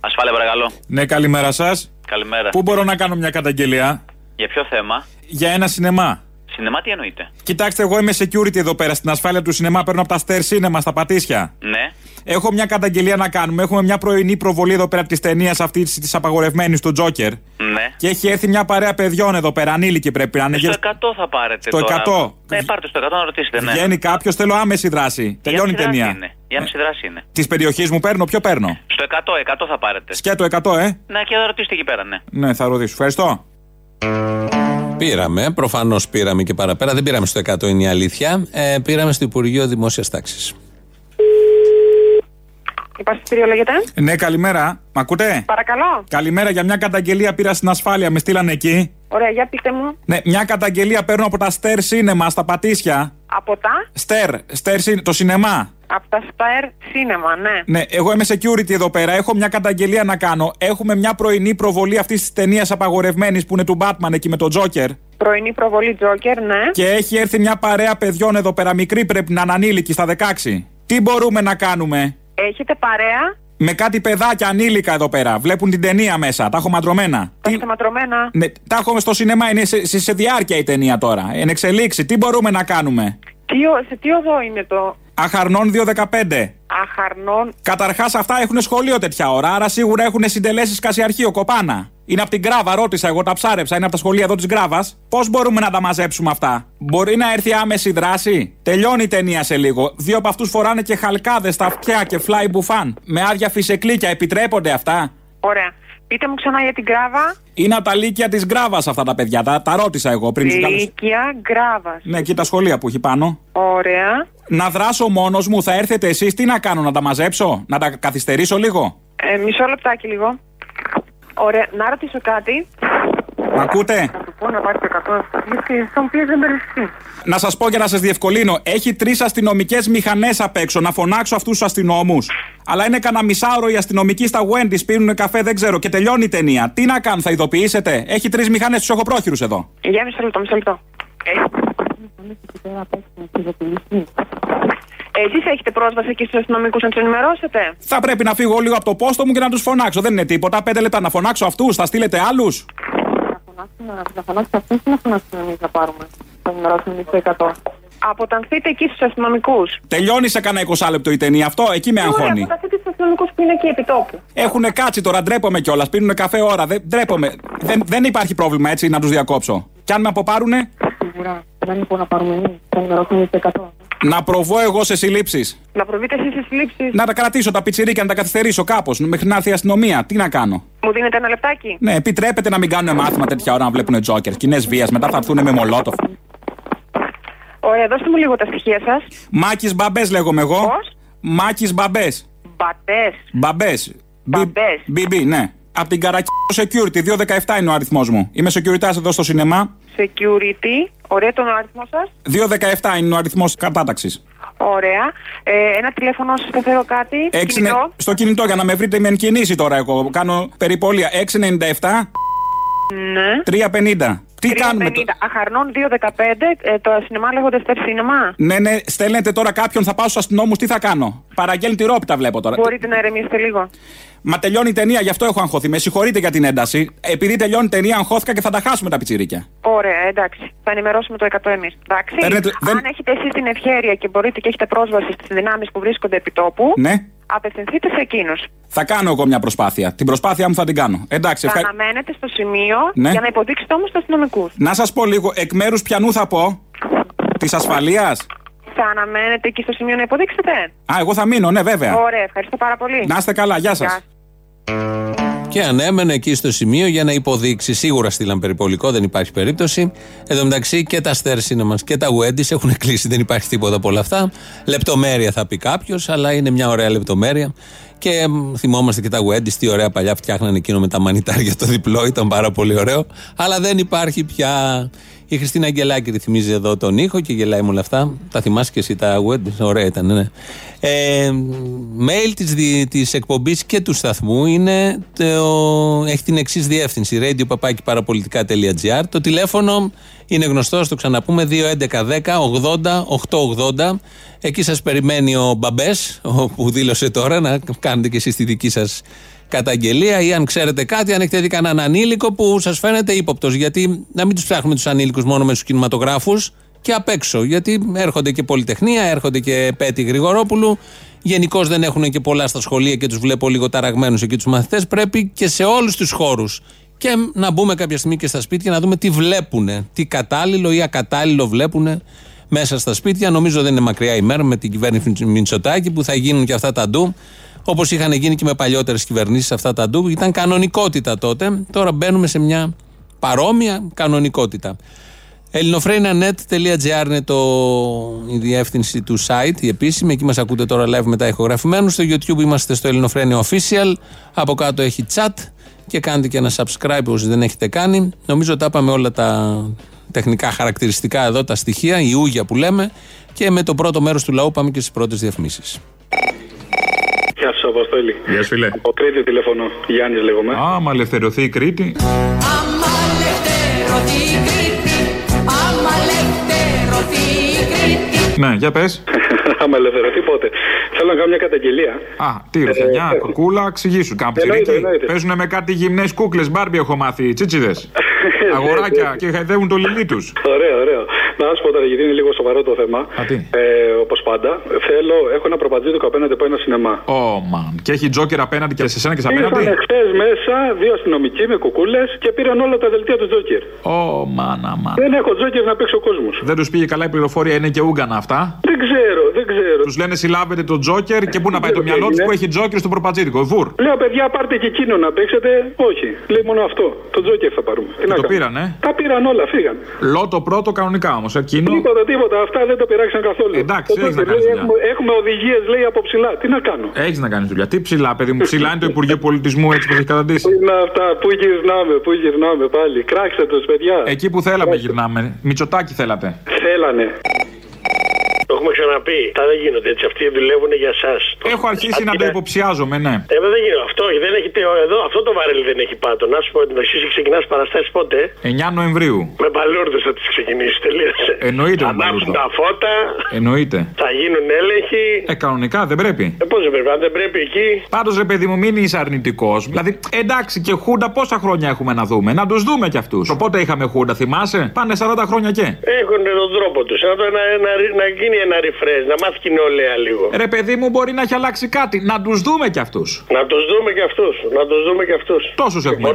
Ασφάλεια, παρακαλώ. Ναι, καλημέρα σας. Καλημέρα. Πού μπορώ να κάνω μια καταγγελία; Για ποιο θέμα; για ένα σινεμά. Σινεμά τι εννοείται. Κοιτάξτε, εγώ είμαι security εδώ πέρα στην ασφάλεια του σινεμά. Παίρνω από τα Ster Cinema στα Πατήσια. Ναι. Έχω μια καταγγελία να κάνουμε. Έχουμε μια πρωινή προβολή εδώ πέρα τη ταινία αυτής της απαγορευμένης του Τζόκερ. Ναι. Και έχει έρθει μια παρέα παιδιών εδώ πέρα. Ανήλικοι πρέπει να είναι. Στο Για- 100 θα πάρετε Στο τώρα. 100. Ναι, πάρτε στο 100 να ρωτήσετε, ναι. Βγαίνει κάποιος, θέλω άμεση δράση. Τελειώνει η άμεση δράση ταινία. Είναι. Η άμεση δράση είναι. Της περιοχής μου παίρνω, ποιο παίρνω; Στο 100, 100 θα πάρετε. Σκέτο 100, ε. Ναι, και θα ρωτήσετε εκεί πέρα, ναι. Ναι, θα ρωτήσω. Ευχαριστώ. Πήραμε, προφανώς πήραμε και παραπέρα. Δεν πήραμε στο 100 είναι η αλήθεια. Ε, πήραμε στο Υπουργείο Δημόσιας Τάξης. Υπαστήριο λέγεται. Ναι, καλημέρα. Μ' ακούτε; Παρακαλώ. Καλημέρα για μια καταγγελία πήρα στην ασφάλεια. Με στείλανε εκεί. Ωραία, για πείτε μου. Ναι, μια καταγγελία παίρνω από τα Ster Cinema στα Πατήσια. Από τα; Ster, Ster Cin- το σινεμά. Από τα Star Cinema, ναι. Ναι, εγώ είμαι security εδώ πέρα. Έχω μια καταγγελία να κάνω. Έχουμε μια πρωινή προβολή αυτής της ταινίας απαγορευμένης που είναι του Batman εκεί με τον Joker. Πρωινή προβολή Joker, ναι. Και έχει έρθει μια παρέα παιδιών εδώ πέρα. Μικρή πρέπει να είναι ανήλικη στα 16. Τι μπορούμε να κάνουμε; Έχετε παρέα; Με κάτι παιδάκια ανήλικα εδώ πέρα. Βλέπουν την ταινία μέσα. Τα έχω μαντρωμένα. Τα έχετε ματρωμένα. Ναι, τα έχω στο σινεμά. Είναι σε, σε, σε διάρκεια η ταινία τώρα. Εν εξελίξη. Τι μπορούμε να κάνουμε; Τι, ο- σε τι οδό είναι το Αχαρνών 215. αχαρνών. Καταρχάς, αυτά έχουν σχολείο τέτοια ώρα, άρα σίγουρα έχουν συντελέσεις κασιαρχείο, κοπάνα. Είναι από την Γκράβα, ρώτησα, εγώ τα ψάρεψα, είναι από τα σχολεία εδώ της Γκράβας. Πώς μπορούμε να τα μαζέψουμε αυτά, Μπορεί να έρθει άμεση δράση; Τελειώνει η ταινία σε λίγο. Δύο από αυτούς φοράνε και χαλκάδες στα αυτιά και φλάι μπουφάν. Με άδεια φυσεκλίκια, επιτρέπονται αυτά; Ωραία. Πείτε μου ξανά για την Γκράβα. Είναι από τα λύκεια της Γκράβας αυτά τα παιδιά. Τα, τα ρώτησα εγώ πριν του καλέσω. Λύκεια Γκράβας. Ναι, εκεί τα σχολεία που έχει πάνω. Ωραία. Να δράσω μόνος μου, θα έρθετε εσείς, τι να κάνω, να τα μαζέψω, να τα καθυστερήσω λίγο; Ε, μισό λεπτάκι λίγο. Ωραία. Να ρωτήσω κάτι. Μ' ακούτε; Θα του πω να πάρει το 100 γιατί στον πιέζει εμπεριστή. Να σας πω για να σας διευκολύνω. Έχει τρεις αστυνομικές μηχανές απ' έξω. Να φωνάξω αυτούς τους αστυνόμους. Αλλά είναι κανένα μισάωρο οι αστυνομικοί στα Wendy's πίνουν καφέ, δεν ξέρω. Και τελειώνει η ταινία. Τι να κάνω, θα ειδοποιήσετε; Έχει τρεις μηχανές, τους έχω πρόχειρους εδώ. Για μισό λεπτό, μισό λεπτό. Εσείς έχετε πρόσβαση εκεί στους αστυνομικούς να τους ενημερώσετε; Θα πρέπει να φύγω λίγο από το πόστο μου και να τους φωνάξω. Δεν είναι τίποτα. Πέντε λεπτά να φωνάξω αυτούς. Θα στείλετε άλλους; Να φωνάξετε αυτούς ή να φωνάξετε εμείς να πάρουμε. Θα ενημερώσουμε εμείς το 100. Αποτανθείτε εκεί στους αστυνομικούς. Τελειώνει σε κανένα 20 λεπτό η ταινία. Αυτό εκεί με αγχώνει. Ωραία, αποτανθείτε στους αστυνομικούς που είναι εκεί επί τόπου. Έχουν κάτσει τώρα, ντρέπομαι κιόλας. Πίνουν καφέ ώρα. Δεν, ντρέπομαι. Δεν, δεν υπάρχει πρόβλημα έτσι να τους διακόψω. Κι αν με αποπάρουνε, Σίγουρα. Δεν είναι που να πάρουμε εμείς. Θα ενημερώσουμε εμείς το 100. να προβώ εγώ σε συλλήψεις. Να προβείτε εσείς στις συλλήψεις. Να τα κρατήσω τα πιτσιρίκια, να τα καθυστερήσω κάπως μέχρι να έρθει η αστυνομία. Τι να κάνω; Μου δίνετε ένα λεπτάκι; Ναι, επιτρέπεται να μην κάνουν μάθημα τέτοια ώρα να βλέπουν τζόκερ. Κοινές βία. Μετά θα έρθουν με μολότοφ. Ωραία, δώστε μου λίγο τα στοιχεία σας. Μάκης Μπαμπές λέγομαι εγώ. Πώς; Μάκης Μπαμπές. Μπατές. Μπαμπές. Μπαμπές. BB, ναι. Από την Καρακί Security, 217 είναι ο αριθμός μου. Είμαι security εδώ στο σινεμά. Security. Ωραία, τον αριθμό σας. 217 είναι ο αριθμός κατάταξης. Ωραία. Ε, ένα τηλέφωνο σας θα φέρω κάτι. Κινητό. Στο κινητό για να με βρείτε με εν κινήσει τώρα εγώ. Κάνω περιπολία. 697 Ναι. 350. Τι 350. κάνουμε το... Αχαρνών 215. Ε, το σινεμά λέγονται Step Cinema. Ναι, ναι, στέλνετε τώρα κάποιον, θα πάω στους αστυνόμους, τι θα κάνω; Παραγγέλνει τη ρόπιτα, βλέπω τώρα. Μπορείτε να ηρεμήσετε λίγο. Μα τελειώνει η ταινία, γι' αυτό έχω αγχωθεί. Με συγχωρείτε για την ένταση. Επειδή τελειώνει η ταινία, αγχώθηκα και θα τα χάσουμε τα πιτσιρίκια. Ωραία, εντάξει. Θα ενημερώσουμε το 100 εμείς. Εντάξει. Παίρνετε- δεν- Αν έχετε εσείς την ευχαίρεια και μπορείτε και έχετε πρόσβαση στις δυνάμεις που βρίσκονται επί τόπου, Ναι. Απευθυνθείτε σε εκείνους. Θα κάνω εγώ μια προσπάθεια. Την προσπάθεια μου θα την κάνω. Εντάξει, Θα ευχα... αναμένετε στο σημείο Ναι. για να υποδείξετε όμως του αστυνομικού. Να σας πω λίγο, εκ μέρους πιανού θα πω; Της ασφαλείας; Θα αναμένετε εκεί στο σημείο να υποδείξετε; Α, εγώ θα μείνω, ναι, βέβαια. Ωραία, ευχαριστώ πάρα πολύ. Να είστε καλά, γεια σας. Γεια. Και ανέμενε εκεί στο σημείο για να υποδείξει. Σίγουρα στείλαν περιπολικό, δεν υπάρχει περίπτωση. Εν τω μεταξύ και τα Star Cinemas και τα Wendy's έχουν κλείσει, δεν υπάρχει τίποτα από όλα αυτά. Λεπτομέρεια θα πει κάποιος, αλλά είναι μια ωραία λεπτομέρεια. Και μ, θυμόμαστε και τα Wendy's, τι ωραία παλιά φτιάχνανε εκείνο με τα μανιτάρια το διπλό, ήταν πάρα πολύ ωραίο. Αλλά δεν υπάρχει πια. Η Χριστίνα Αγγελάκη ρυθμίζει εδώ τον ήχο και γελάει με όλα αυτά. Τα θυμάσαι και εσύ τα Wendy's, ωραία ήταν, ναι. Ε, mail της, δι- της εκπομπής και του σταθμού είναι το, έχει την εξής διεύθυνση radio.parapolitica.gr Το τηλέφωνο είναι γνωστό, το ξαναπούμε 2.11.10.80.880 Εκεί σας περιμένει ο Μπαμπές ο που δήλωσε τώρα να κάνετε και εσείς τη δική σας καταγγελία ή αν ξέρετε κάτι, αν έχετε δει κανέναν ανήλικο που σας φαίνεται ύποπτος γιατί να μην τους ψάχνουμε τους ανήλικους μόνο με τους κινηματογράφους και απ' έξω. Γιατί έρχονται και Πολυτεχνία, έρχονται και Πέτη Γρηγορόπουλου. Γενικώς δεν έχουν και πολλά στα σχολεία και τους βλέπω λίγο ταραγμένους εκεί τους μαθητές. Πρέπει και σε όλους τους χώρους. Και να μπούμε κάποια στιγμή και στα σπίτια να δούμε τι βλέπουν. Τι κατάλληλο ή ακατάλληλο βλέπουν μέσα στα σπίτια. Νομίζω δεν είναι μακριά η μέρα με την κυβέρνηση Μητσοτάκη που θα γίνουν και αυτά τα ντου. Όπως είχαν γίνει και με παλιότερες κυβερνήσεις αυτά τα ντου. Ήταν κανονικότητα τότε. Τώρα μπαίνουμε σε μια παρόμοια κανονικότητα. ελληνοφρένια.net.gr είναι το, η διεύθυνση του site, η επίσημη. Εκεί μας ακούτε τώρα live μετά ηχογραφημένους. Στο YouTube είμαστε στο Ελληνοφρένια Official. Από κάτω έχει chat και κάντε και ένα subscribe όσοι δεν έχετε κάνει. Νομίζω τα είπαμε όλα τα τεχνικά χαρακτηριστικά εδώ, τα στοιχεία, η ούγια που λέμε. Και με το πρώτο μέρος του λαού πάμε και στις πρώτες διαφημίσεις. Γεια σου, Αποστόλη. Γεια σου, φίλε. Από Κρήτη τηλεφωνώ. Γιάννης λέγομαι. Άμα ελευθερωθεί η Κρήτη. Άμα ελευθερωθεί η Κρήτη, άμα ελευθερωθεί η Κρήτη. Ναι, για πες. *laughs* Άμα ελευθερωθεί πότε; Θέλω να κάνω μια καταγγελία. Α, τι ρουφιανιά, κοκούλα, εξηγήσου. Ε, Εννοείται, Καμψηρίκι. εννοείται. Παίζουν με κάτι γυμνές κούκλες. Μπάρμπι έχω μάθει. Τσίτσιδες. *laughs* Αγοράκια και χαϊδεύουν το λιλί τους. Ωραίο, ωραίο. Να σου πω τώρα, γιατί είναι λίγο σοβαρό το θέμα. Α, τι. Ε, Όπως πάντα, θέλω, έχω ένα προπατζίδικο απέναντι από ένα σινεμά. Ω, μαν. Και έχει τζόκερ απέναντι και σε σένα και σε Ήρθαν απέναντι. χθες μέσα δύο αστυνομικοί με κουκούλες και πήραν όλα τα δελτία του Τζόκερ. Ω, μαν, αμάν. Δεν έχω Τζόκερ να παίξει ο κόσμος. Δεν τους πήγε καλά η πληροφορία, είναι και ούγκανα αυτά; Δεν ξέρω, δεν ξέρω. Τους λένε συλλάβετε το τζόκερ και πού να πάει το μυαλό τους που έχει τζόκερ στο προπατζίδικο. Βουρ. Λέω, παιδιά, πάρτε και εκείνο να παίξετε. Όχι, λέει μόνο αυτό. Το Τζόκερ θα πάρουμε. Τι να το κάνουμε; πήραν, ε. Τα πήραν όλα, φύγαν. Λότο πρώτο κανονικά όμως. Εκείνο. Τίποτα, τίποτα. Αυτά δεν το πειράξαν καθόλου. Εντάξει, Το έχεις να Τζόκερ κάνεις λέει, δουλειά. έχουμε, έχουμε οδηγίες, λέει, από ψηλά. Τι να κάνω; Έχεις να κάνεις δουλειά. Τι ψηλά, παιδί μου. Ψηλά είναι το Υπουργείο Πολιτισμού έτσι που έχει καταντήσει. Πού είναι αυτά, πού γυρνάμε, πού γυρνάμε πάλι. Κράξτε τους, παιδιά. Εκεί που θέλαμε γυρνάμε. Μητσοτάκι θέλατε. Θέλανε. Το έχουμε ξαναπεί. Τα δεν γίνονται έτσι. Αυτοί δουλεύουν για εσά. Έχω αρχίσει να το υποψιάζομαι, ναι. Ε, δεν γίνεται. Αυτό, δεν έχει, εδώ, αυτό το βαρέλι δεν έχει πάτο. Να σου πω, εσύ ξεκινάς παραστάσεις πότε; 9 Νοεμβρίου. Με μπαλούρδες θα τις ξεκινήσεις. Τελείωσε. Εννοείται με Θα ανάψουν μπαλούρδο. τα φώτα, Εννοείται. θα γίνουν έλεγχοι. Ε, κανονικά δεν πρέπει. Ε, πώς δεν πρέπει, αν δεν πρέπει εκεί. Πάντως, ρε παιδί μου, μην είσαι αρνητικός. Δηλαδή, εντάξει και χούντα πόσα χρόνια έχουμε να δούμε; Να τους δούμε κι αυτούς. Οπότε είχαμε χούντα, θυμάσαι; Πάνε 40 χρόνια και. Έχουν τον τρόπο τους. Να, το- να, να, να γίνει ένα refresh, να μάθει και η νεολαία λίγο. Ρε παιδί μου, μπορεί να έχει αλλάξει κάτι. Να τους δούμε κι αυτούς. Να τους δούμε και αυτούς. Να τους δούμε και αυτούς. Τόσους έχουμε.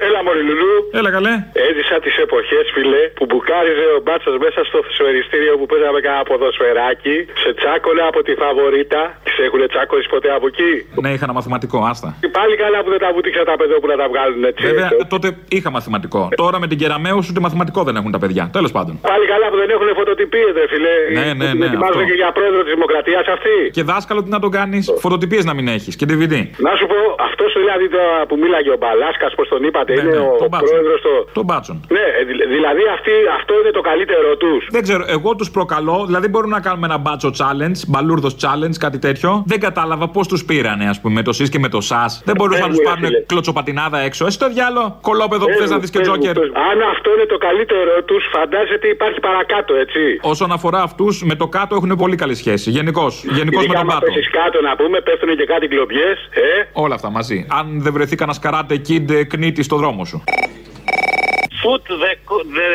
Δει. Έλα, Μωρή Λουλού. Έλα, καλέ. Έζησα τις εποχές, φίλε, που μπουκάριζε ο μπάτσος μέσα στο σφαιριστήριο που παίζαμε κάνα ποδοσφαιράκι. Σε τσάκολε από τη φαβορίτα. Τις έχουν τσάκωσει ποτέ από εκεί; Ναι, είχα ένα μαθηματικό, άστα. Και πάλι καλά που δεν τα βούτυξα τα παιδόπουλα να τα βγάλουν έτσι. Βέβαια, έτσι. τότε είχα μαθηματικό. Τώρα με την Κεραμαίου ούτε μαθηματικό δεν έχουν τα παιδιά. Τέλος πάντων. Πάλι καλά που δεν έχουν φωτοτυπίες, δε φίλε. Ναι, ναι, Που την ναι, Ετοιμάζουν αυτό. και για πρόεδρο της Δημοκρατίας αυτή. Και δάσκαλο τι να τον κάνεις. Φωτοτυπίες να μην έχεις. Και DVD. Να σου πω, αυτός δηλαδή τώρα που μίλαγε ο Μπαλάσκας, πώς τον είπατε, είναι ο, Ναι, τον ο Μπάτσον. πρόεδρος του. Τον μπάτσον. Ναι, ε, δη- δηλαδή αυτή, αυτό είναι το καλύτερο τους. Δεν ξέρω, εγώ τους προκαλώ, δηλαδή μπορούμε να κάνουμε ένα μπάτσο challenge, μπαλούρδος challenge, κάτι τέτοιο. Δεν κατάλαβα πώς τους πήρανε, ας πούμε, με το ΣΥΣ και με το ΣΑΣ. Δεν μπορούσαν να Πες τους μου, ρε πάρουν φίλε. κλωτσοπατινάδα έξω. Εσύ το διάλο, κολόπεδο που Πες θες να μου, δεις και πες μου, τζόκερ. πες μου. Αν αυτό είναι το καλύτερο τους, φαντάζεται υπάρχει παρακάτω, έτσι. Όσον αφορά αυτούς, με το κάτω έχουν πολύ καλή σχέση. Γενικώς. Γενικώς με Ειδικά τον άμα πάτο. πέσεις κάτω να πούμε, πέφτουν και κάτι κλοπιές. Ε, Όλα αυτά μαζί. Αν δεν βρεθεί κανένας καράτε kid ε, κνίτη στο δρόμο σου. Put the, co- the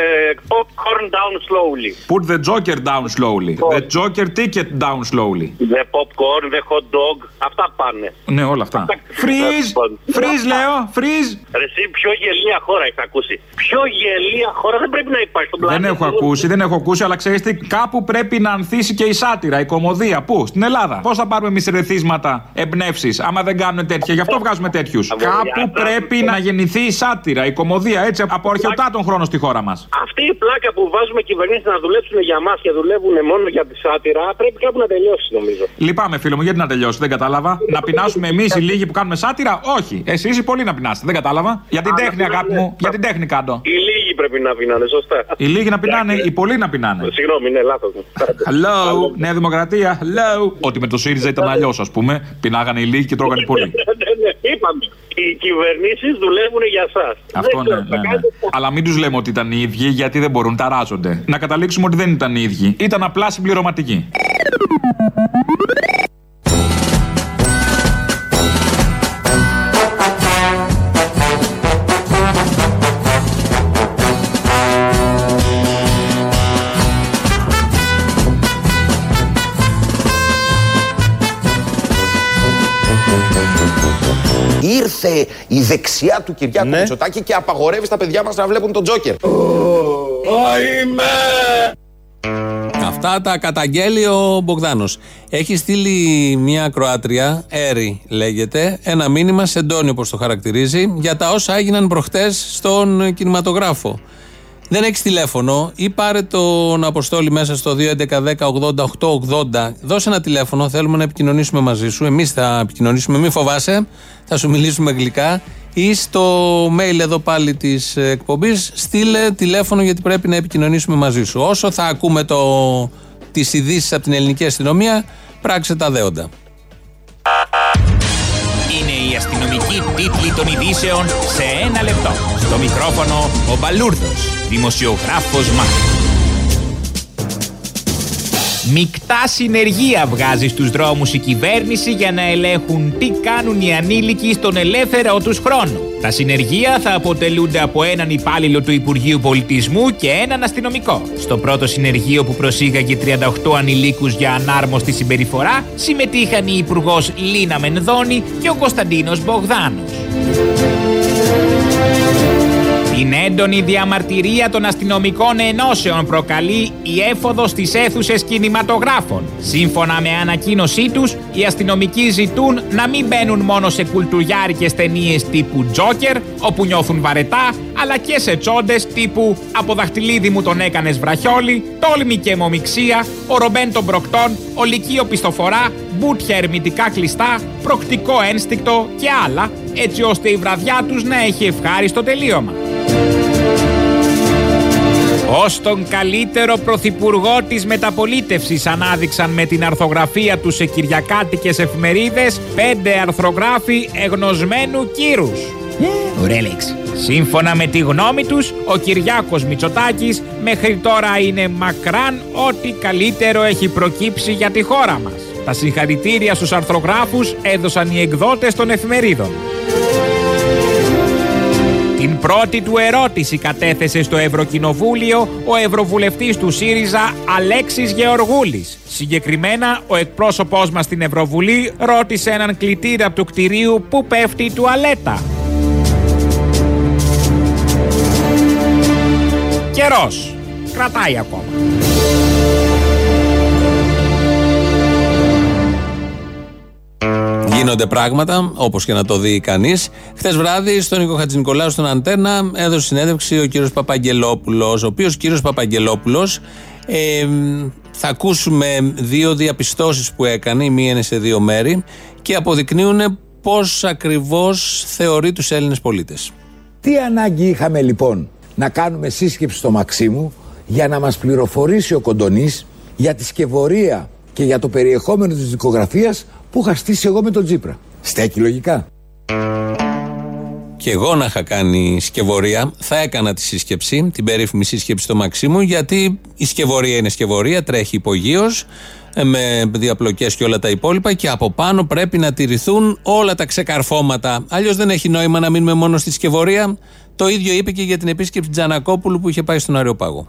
popcorn down slowly. Put the joker down slowly. The joker ticket down slowly. The popcorn, the hot dog. Αυτά πάνε. Ναι, όλα αυτά. Freeze! Freeze, λέω! Freeze! Ρε, εσύ πιο γελία χώρα έχεις ακούσει. Πιο γελία χώρα δεν πρέπει να υπάρχει στον πλανήτη. Δεν έχω ακούσει, δεν έχω ακούσει, αλλά ξέρεις τι, κάπου πρέπει να ανθίσει και η σάτυρα, η κομμωδία. Πού, στην Ελλάδα. Πώς θα πάρουμε εμείς ρεθίσματα, εμπνεύσεις, άμα δεν κάνουν τέτοια; Γι' αυτό βγάζουμε τέτοιους. Κάπου πρέπει να γεννηθεί η σάτυρα, η κομμωδία, έτσι από αρχαιοτά τον χρόνο στη χώρα μας. Αυτή η πλάκα που βάζουμε κυβερνήσεις να δουλέψουν για μας και δουλεύουν μόνο για τη σάτυρα πρέπει κάπου να τελειώσει νομίζω. Λυπάμαι, φίλο μου, γιατί να τελειώσει, δεν κατάλαβα. Να πεινάσουμε εμείς οι λίγοι που κάνουμε σάτυρα, όχι. Εσείς οι πολλοί να πεινάσετε, δεν κατάλαβα. Για την Α, να τέχνη, αγάπη πεινάνε. μου, για την τέχνη κάτω. Οι λίγοι πρέπει να πεινάνε, σωστά. Οι λίγοι να πεινάνε, οι πολλοί να πεινάνε. Συγγνώμη, είναι λάθος μου. Hello, Νέα Δημοκρατία, hello. Ότι με το ΣΥΡΙΖΑ ήταν αλλιώς, ας πούμε. Πεινάγανε οι λίγοι και τρώγανε οι πολλοί. Ναι, ναι, Είπαμε. Οι κυβερνήσεις δουλεύουν για εσά. Αυτό ναι, ναι, ναι. Αλλά μην τους λέμε ότι ήταν οι ίδιοι, γιατί δεν μπορούν, ταράζονται. Να καταλήξουμε ότι δεν ήταν οι ίδιοι. Ήταν απλά συμπληρωματικοί. Ήρθε η δεξιά του Κυριάκου Ναι. Μητσοτάκη και απαγορεύει στα παιδιά μας να βλέπουν τον Τζόκερ. Αυτά τα καταγγέλει ο Μπογδάνος. Έχει στείλει μια Κροάτρια, Έρη λέγεται, ένα μήνυμα σε Ντόνι όπως το χαρακτηρίζει, για τα όσα έγιναν προχτές στον κινηματογράφο. Δεν έχεις τηλέφωνο ή πάρε τον Αποστόλη μέσα στο 2.11.10.80.880. Δώσε ένα τηλέφωνο, θέλουμε να επικοινωνήσουμε μαζί σου. Εμείς θα επικοινωνήσουμε, μην φοβάσαι, θα σου μιλήσουμε γλυκά. Ή στο mail εδώ πάλι της εκπομπής, στείλε τηλέφωνο γιατί πρέπει να επικοινωνήσουμε μαζί σου. Όσο θα ακούμε το, τις ειδήσεις από την ελληνική αστυνομία, πράξε τα δέοντα. Είναι η αστυνομική τίτλη των ειδήσεων σε ένα λεπτό. Στο μικρόφωνο ο Μπαλούρδος, δημοσιογράφος Μάρκος. Μικτά συνεργεία βγάζει στους δρόμους η κυβέρνηση για να ελέγχουν τι κάνουν οι ανήλικοι στον ελεύθερο τους χρόνο. Τα συνεργεία θα αποτελούνται από έναν υπάλληλο του Υπουργείου Πολιτισμού και έναν αστυνομικό. Στο πρώτο συνεργείο που προσήγαγε 38 ανηλίκους για ανάρμοστη συμπεριφορά συμμετείχαν η Υπουργός Λίνα Μενδώνη και ο Κωνσταντίνος Μπογδάνος. Την έντονη διαμαρτυρία των αστυνομικών ενώσεων προκαλεί η έφοδος στις αίθουσες κινηματογράφων. Σύμφωνα με ανακοίνωσή τους, οι αστυνομικοί ζητούν να μην μπαίνουν μόνο σε κουλτουριάρικες ταινίες τύπου Τζόκερ, όπου νιώθουν βαρετά, αλλά και σε τσόντες τύπου «Από δαχτυλίδι μου τον έκανες βραχιόλι», «Τόλμη και αιμομιξία», «Ο Ρομπέν των Προκτών», «Ο Λυκείο Πιστοφορά», «Μπουτια ερμητικά κλειστά», «Προκτικό ένστικτο» και άλλα, έτσι ώστε η βραδιά τους να έχει ευχάριστο τελείωμα. Ως τον καλύτερο πρωθυπουργό της μεταπολίτευσης ανάδειξαν με την αρθογραφία του σε κυριακάτικες εφημερίδες πέντε αρθρογράφοι εγνωσμένου κύρους. Ωραία λέξη. Σύμφωνα με τη γνώμη τους, ο Κυριάκος Μητσοτάκης μέχρι τώρα είναι μακράν ό,τι καλύτερο έχει προκύψει για τη χώρα μας. Τα συγχαρητήρια στους αρθρογράφους έδωσαν οι εκδότες των εφημερίδων. Την πρώτη του ερώτηση κατέθεσε στο Ευρωκοινοβούλιο ο Ευρωβουλευτής του ΣΥΡΙΖΑ Αλέξης Γεωργούλης. Συγκεκριμένα, ο εκπρόσωπός μας στην Ευρωβουλή ρώτησε έναν κλητήρα του κτηρίου που πέφτει η τουαλέτα; Καιρός. Κρατάει ακόμα. Γίνονται πράγματα, όπως και να το δει κανείς. Χθες βράδυ, στον Νίκο Χατζηνικολάου, στον Αντένα, έδωσε συνέντευξη ο κύριος Παπαγγελόπουλος. Ο οποίος κύριος Παπαγγελόπουλος ε, θα ακούσουμε δύο διαπιστώσεις που έκανε, η μία είναι σε δύο μέρη, και αποδεικνύουν πώς ακριβώς θεωρεί τους Έλληνες πολίτες. Τι ανάγκη είχαμε λοιπόν να κάνουμε σύσκεψη στο Μαξίμου για να μας πληροφορήσει ο Κοντονής για τη σκευωρία και για το περιεχόμενο της δικογραφίας που είχα στήσει εγώ με τον Τζίπρα. Στέκει λογικά. Και εγώ να είχα κάνει σκευωρία, θα έκανα τη σύσκεψη, την περίφημη σύσκεψη στο Μαξίμου, γιατί η σκευωρία είναι σκευωρία, τρέχει υπογείως, με διαπλοκές και όλα τα υπόλοιπα, και από πάνω πρέπει να τηρηθούν όλα τα ξεκαρφώματα. Αλλιώς δεν έχει νόημα να μείνουμε μόνο στη σκευωρία. Το ίδιο είπε και για την επίσκεψη Τζανακόπουλου που είχε πάει στον Αριοπάγο.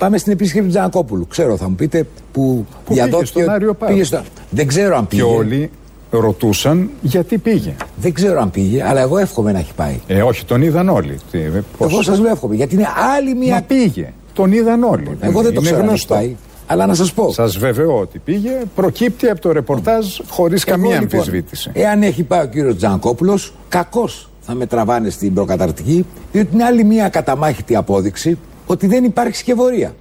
Πάμε στην επίσκεψη του Τζανακόπουλου. Ξέρω, θα μου πείτε που, Που πήγε στον Άριο Πάγο. πήγε στο- Δεν ξέρω αν πήγε. Και όλοι ρωτούσαν γιατί πήγε. Δεν ξέρω αν πήγε, αλλά εγώ εύχομαι να έχει πάει. Ε, όχι, τον είδαν όλοι. Τι, ε, πώς; Εγώ σας λέω εύχομαι, γιατί είναι άλλη μια. Μα πήγε. Τον είδαν όλοι. Εγώ δεν το Είναι ξέρω αν έχει γνωστό. πάει. Αλλά να σας πω. Σας βεβαιώ ότι πήγε. Προκύπτει από το ρεπορτάζ χωρίς Εγώ, καμία λοιπόν, αμφισβήτηση. Εάν έχει πάει ο κύριος Τζανακόπουλος, κακώς θα με τραβάνε στην προκαταρτική, διότι είναι άλλη μια καταμάχητη απόδειξη ότι δεν υπάρχει σκευωρία.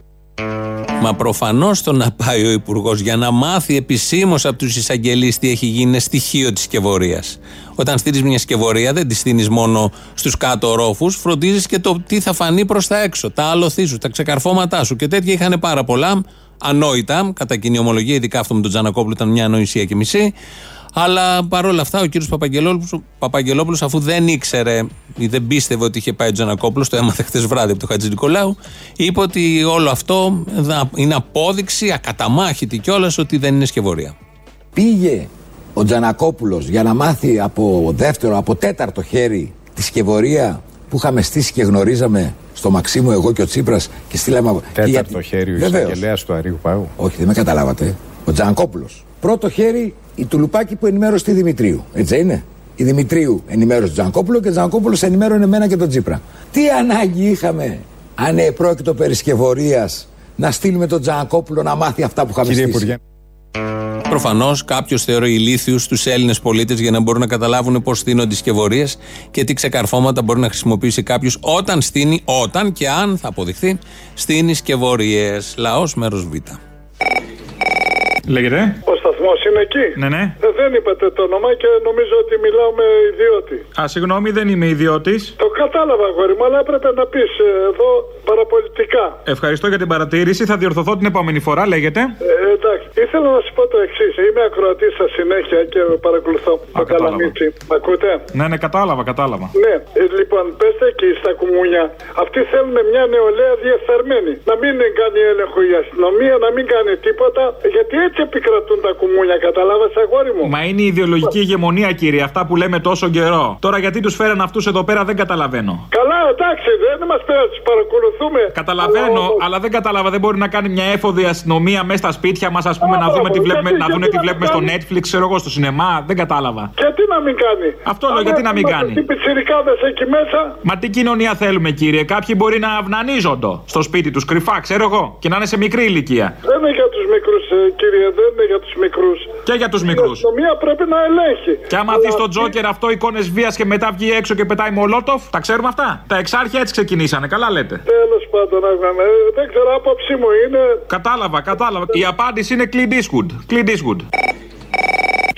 Μα προφανώς το να πάει ο Υπουργός για να μάθει επισήμως από τους εισαγγελείς τι έχει γίνει είναι στοιχείο της σκευωρίας. Όταν στείλεις μια σκευωρία, δεν της στείλεις μόνο στους κάτω ορόφους, φροντίζεις και το τι θα φανεί προς τα έξω. Τα άλοθή σου, τα ξεκαρφώματά σου. Και τέτοια είχαν πάρα πολλά. Ανόητα, κατά κοινή ομολογία, ειδικά αυτό με τον Τζανακόπουλο ήταν μια ανοησία και μισή. Αλλά παρόλα αυτά ο κύριος Παπαγγελόπουλο, αφού δεν ήξερε ή δεν πίστευε ότι είχε πάει ο Τζανακόπουλος, το έμαθε χθες βράδυ από τον Χατζη Νικολάου, είπε ότι όλο αυτό δα- είναι απόδειξη, ακαταμάχητη κιόλας, ότι δεν είναι σκευωρία. Πήγε ο Τζανακόπουλος για να μάθει από δεύτερο, από τέταρτο χέρι τη σκευωρία που είχαμε στήσει και γνωρίζαμε στο Μαξίμου εγώ και ο Τσίπρας και στείλαμε. και Τέταρτο γιατί- χέρι ο Βεβαίως. εισαγγελέας του Αρίου Πάγου. Όχι, δεν με καταλάβατε. Ο Τζανακόπουλος. Πρώτο χέρι η Τουλουπάκη που ενημέρωσε τη Δημητρίου. Έτσι δεν είναι; Η Δημητρίου ενημέρωσε τον Τζανακόπουλο και ο Τζανακόπουλο ενημέρωνε εμένα και τον Τσίπρα. Τι ανάγκη είχαμε, αν επρόκειτο περί σκευωρίας, να στείλουμε τον Τζανακόπουλο να μάθει αυτά που είχαμε Κύριε στήσει; Υπουργέ. Προφανώς κάποιος θεωρεί ηλίθιους τους Έλληνες πολίτες για να μπορούν να καταλάβουν πώς στείνονται οι σκευωρίες και τι ξεκαρφώματα μπορεί να χρησιμοποιήσει κάποιος όταν στείνει, όταν και αν θα αποδειχθεί, στείνει σκευωρίες. Λαός μέρος Β. Λέγεται. Ο σταθμός είναι εκεί. Ναι, ναι. Ε, δεν είπατε το όνομα και νομίζω ότι μιλάω με ιδιώτη. Α, συγγνώμη, δεν είμαι ιδιώτης. Το κατάλαβα, αγόρι μου, αλλά έπρεπε να πεις εδώ παραπολιτικά. Ευχαριστώ για την παρατήρηση. Θα διορθωθώ την επόμενη φορά, λέγεται. Ε, εντάξει, ήθελα να σου πω το εξής. Είμαι ακροατής στα συνέχεια και παρακολουθώ το καλαμίτσι. Μ' ακούτε; Ναι, ναι, κατάλαβα, κατάλαβα. Ναι, ε, λοιπόν, πέστε εκεί στα κουμούνια. Αυτοί θέλουν μια νεολαία διεφθαρμένη. Να μην κάνει έλεγχο η αστυνομία, να μην κάνει τίποτα. Γιατί έτσι επικρατούν τα κουμούνια, καταλάβα, αγόρι μου. Μα είναι η ιδεολογική ηγεμονία, κύριε, αυτά που λέμε τόσο καιρό. Τώρα γιατί τους φέραν αυτούς εδώ πέρα δεν καταλαβαίνω. Καλά, εντάξει, δεν μας πέρα, τους παρακολουθούμε. Καταλαβαίνω, αλλά δεν κατάλαβα. Δεν μπορεί να κάνει μια έφοδη αστυνομία μέσα στα σπίτια μας, ας πούμε, να δούμε τι βλέπουμε, να δουν τι βλέπουμε στο Netflix, ξέρω εγώ, στο σινεμά. Δεν κατάλαβα. Γιατί να μην κάνει; Αυτό λέω, γιατί να μην κάνει; Τι πιτσιρικάδες εκεί μέσα. Μα τι κοινωνία θέλουμε, κύριε. Κάποιοι μπορεί να αυνανίζονται στο σπίτι τους κρυφά, ξέρω εγώ, και να είναι σε μικρή ηλικία. Δεν είναι για τους μικρούς, κύριε, δεν είναι για τους μικρούς. Και για τους μικρούς. Η αστυνομία πρέπει να ελέγχει. Και άμα δεις τον Τζόκερ αυτό εικόνες βίας και μετά βγει έξω και πετάει μολότοφ, τα ξέρουμε αυτά; Τα εξάρχεια έτσι ξεκινήσανε, καλά λέτε. Τέλος πάντων, αγάπη, δεν ξέρω, άποψή μου είναι. Κατάλαβα, κατάλαβα. Η απάντηση είναι Clint Eastwood. Clint Eastwood.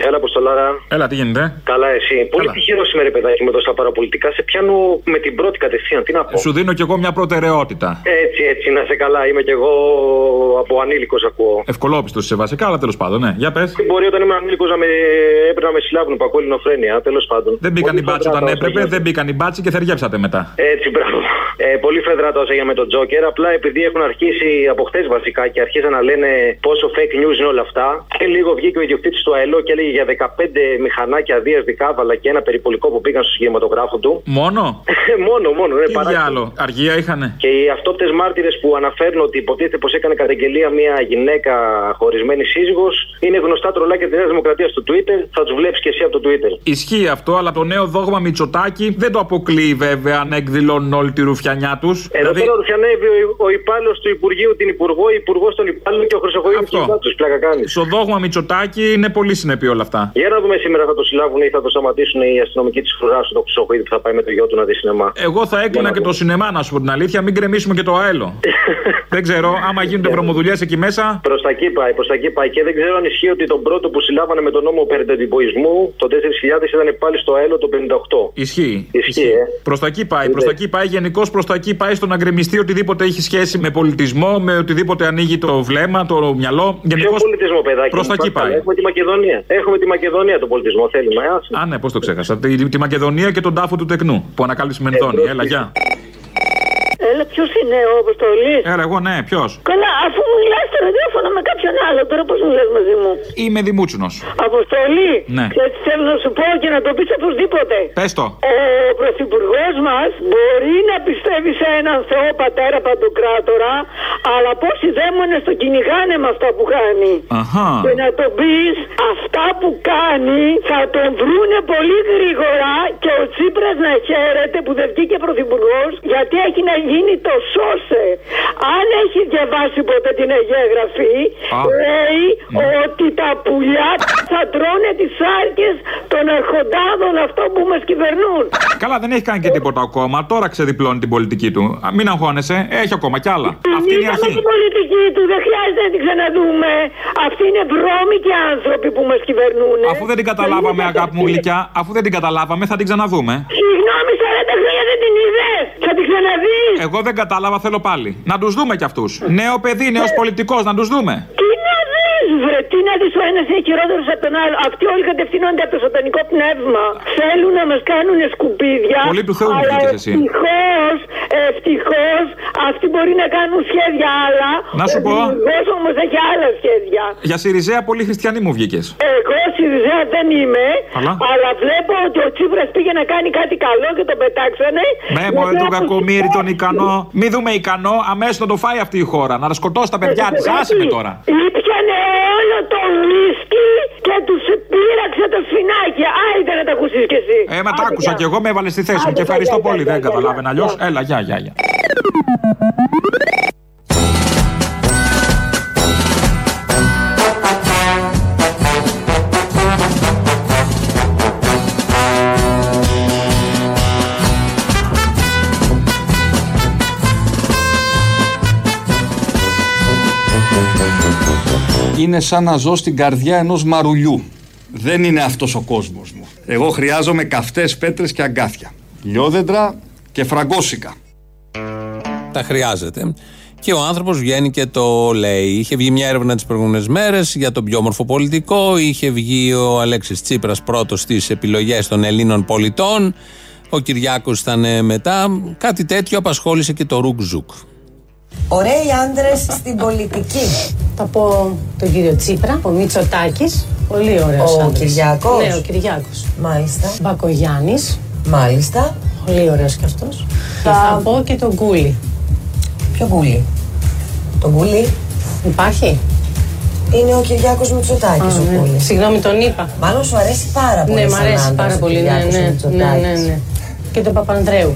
Έλα, Αποστολάρα. Έλα, τι γίνεται; Καλά, εσύ. Πολύ τυχερό σήμερα, ρε παιδάκι, με τόσα παραπολιτικά; Σε πιάνω με την πρώτη κατευθείαν. Τι να πω; Σου δίνω κι εγώ μια προτεραιότητα. Έτσι, έτσι, να σε καλά. Είμαι κι εγώ από ανήλικος, ακούω. Ευκολόπιστος είσαι βασικά, αλλά τέλος πάντων, ναι. Για πες. Μπορεί όταν ήμουν ανήλικος να με έπρεπε να με συλλάβουν από ελληνοφρένεια, τέλος πάντων. Δεν μπήκαν οι μπάτσι όταν φεδράτα έπρεπε, όσα δεν μπήκαν οι μπάτσι και θεριέψατε μετά. Έτσι, μπράβο. Ε, πολύ φεδρά όσα έγινε με τον Τζόκερ. Απλά επειδή έχουν αρχίσει από χτες βασικά και αρχίζαν να λένε πόσο fake news είναι όλα αυτά. Και λίγο βγήκε ο ιδιοκτήτης του ΑΕΛΟ και έλεγε για 15 μηχανάκια Δίας Δικάβαλα και ένα περιπολικό που πήγαν στο σχηματογράφο του. Μόνο; μόνο, μόνο. Ναι, Τι άλλο, αργία είχανε. Και οι αυτόπτες μάρτυρες που αναφέρουν ότι υποτίθεται πως έκανε καταγγελία μια γυναίκα χωρισμένη σύζυγος είναι γνωστά τρολάκια της Νέας Δημοκρατίας στο Twitter. Θα τους βλέπει και εσύ από το Twitter. Ισχύει αυτό, αλλά το νέο δόγμα Μητσοτάκη δεν το αποκλείει βέβαια αν εκδηλώνουν όλη τη ρουφιανιά τους. Εδώ τώρα ρουφιανεύει ο, ο υπάλληλος του Υπουργείου την Υπουργό, ο Υπουργός των Υπάλληλων και ο Χρυσοκοίδη του πλάκα κάνεις. Στο δόγμα Μητσοτάκη είναι πολύ συνεπή όλα αυτά. Για να δούμε σήμερα θα το συλλάβουν ή θα το σταματήσουν οι αστυνομικοί της φρουρά του το Χρυσοκοίδη που θα πάει με το γιο του να δει σινεμά. Εγώ θα έκλεινα και το σινεμά, να σου πω την αλήθεια, μην κρεμίσουμε και το αέλο. *laughs* δεν ξέρω, άμα γίνονται βρωμοδουλειές εκεί μέσα. Προς τα εκεί πάει, προς τα εκεί πάει. Και δεν ξέρω αν ισχύει ότι τον πρώτο που συλλάβανε με τον νόμο περί του εντυπωισμού το 4000 ήταν πάλι στο ΑΕΛΟ το 58. Ισχύει. Ισχύει, ε. Προς τα εκεί πάει. Προς τα εκεί πάει. Γενικώς προς τα εκεί πάει στο να γκρεμιστεί οτιδήποτε έχει σχέση με πολιτισμό, με οτιδήποτε ανοίγει το βλέμμα, το μυαλό. Ποιο Γενικώς πολιτισμό, παιδάκι. προς μου, τα εκεί πας καλά. πάει. Έχουμε τη Μακεδονία. Έχουμε τη Μακεδονία τον πολιτισμό, θέλουμε. άσε. Α, ναι, πώς το ξέχασα. Τη, τη Μακεδονία και τον τάφο του τεκνού που ανακάλυψε Μενδόνη. Έλα, γεια. Έλα, ποιος είναι ο Αποστολής; Έλα, εγώ ναι, ποιος; Καλά, αφού μιλάς στο ραδιόφωνο με κάποιον άλλο, τώρα πώς μιλά μαζί μου; Είμαι δημούτσινος. Αποστολή. Ναι. Έτσι θέλω να σου πω και να το πεις οπωσδήποτε. Πες το. Ο πρωθυπουργός μας μπορεί να πιστεύει σε έναν Θεό πατέρα παντοκράτορα, αλλά πόσοι δαίμονες το κυνηγάνε με αυτά που κάνει. Αχα. Και να το πεις, αυτά που κάνει θα τον βρούνε πολύ γρήγορα και ο Τσίπρας να χαίρεται που δεν βγήκε πρωθυπουργός γιατί έχει να γίνει το σώσε. Αν έχει διαβάσει ποτέ την Αγία Γραφή, λέει ότι τα πουλιά θα τρώνε τις άρκες των αρχοντάδων αυτό που μας κυβερνούν. Καλά, δεν έχει κάνει και τίποτα ακόμα. Τώρα ξεδιπλώνει την πολιτική του. Α, Μην αγχώνεσαι, έχει ακόμα κι άλλα. Αυτή είναι η Είδαμε αρχή. την πολιτική του, δεν χρειάζεται να την ξαναδούμε. Αυτοί είναι βρώμικοι άνθρωποι που μας κυβερνούν. Αφού δεν την καταλάβαμε, αγάπη μου γλυκιά, αφού δεν την καταλάβαμε, θα την ξαναδούμε. Συγγνώμη, 40 χρόνια δεν την είδες. Θα την ξαναδείς. Εγώ δεν κατάλαβα, θέλω πάλι. Να τους δούμε κι αυτούς. Νέο παιδί, νέος πολιτικός, να τους δούμε. Τι να δεις βρε, τι να δεις ο ένας είναι χειρότερος από τον άλλο. Αυτοί όλοι κατευθύνονται από το σατανικό πνεύμα. Θέλουν να μας κάνουν σκουπίδια. Πολύ του Θεού μου αλλά βγήκες εσύ. Ευτυχώς, ευτυχώς, αυτοί μπορεί να κάνουν σχέδια άλλα. Να σου πω. Ευτυχώς όμως έχει άλλα σχέδια. Για Σιριζέα, πολύ χριστιανή μου βγήκες. Εγώ Σιριζέα δεν είμαι, Αλλά; αλλά βλέπω ότι ο Τσίπρας πήγε να κάνει κάτι καλό και τον πετάξανε. Ναι, μωρέ γιατί τον κακομίρι, τον αποφύγει- ικανό. Μη δούμε ικανό, αμέσως να το φάει αυτή η χώρα. Να σκοτώσει τα παιδιά τη. Άσε με τώρα. Ήπιανε όλο το ουίσκι και τους πήραξε το σφινάκι. Άιτε να τα ακούσεις κι εσύ. Ε, μα τα άκουσα κι εγώ, με έβαλες στη θέση μου και ευχαριστώ πολύ. Δεν καταλάβαινα αλλιώς. Έλα, γεια, γεια, γεια. Είναι σαν να ζω στην καρδιά ενός μαρουλιού. Δεν είναι αυτός ο κόσμος μου. Εγώ χρειάζομαι καυτές πέτρες και αγκάθια. Λιόδεντρα και φραγκόσυκα. Τα χρειάζεται. Και ο άνθρωπος βγαίνει και το λέει. Είχε βγει μια έρευνα τις προηγούμενες μέρες για τον πιο όμορφο πολιτικό. Είχε βγει ο Αλέξης Τσίπρας πρώτος στις επιλογές των Ελλήνων πολιτών. Ο Κυριάκος ήταν ε, μετά. Κάτι τέτοιο απασχόλησε και το Ρουκ Ζουκ. Ωραίοι άντρες στην πολιτική. Θα πω τον κύριο Τσίπρα, ο Μητσοτάκης. Πολύ ωραίος Ο Κυριάκος; Ναι, ο Κυριάκος. Μάλιστα. Μπακογιάννης. Μάλιστα. Πολύ ωραίος κι αυτός. Θα- Θα πω και τον Κούλι. Ποιο κούλι; Τον κούλι; Υπάρχει; Είναι ο Κυριάκος Μητσοτάκης Α, ο ναι. κούλης. Συγγνώμη, τον είπα. Μάλλον σου αρέσει πάρα πολύ Ναι, μ' σαν αρέσει άντρας πάρα ο πολύ. Ναι, Κυριάκος ο ναι, ναι, Μητσοτάκης. ναι, ναι. Και τον Παπανδρέου.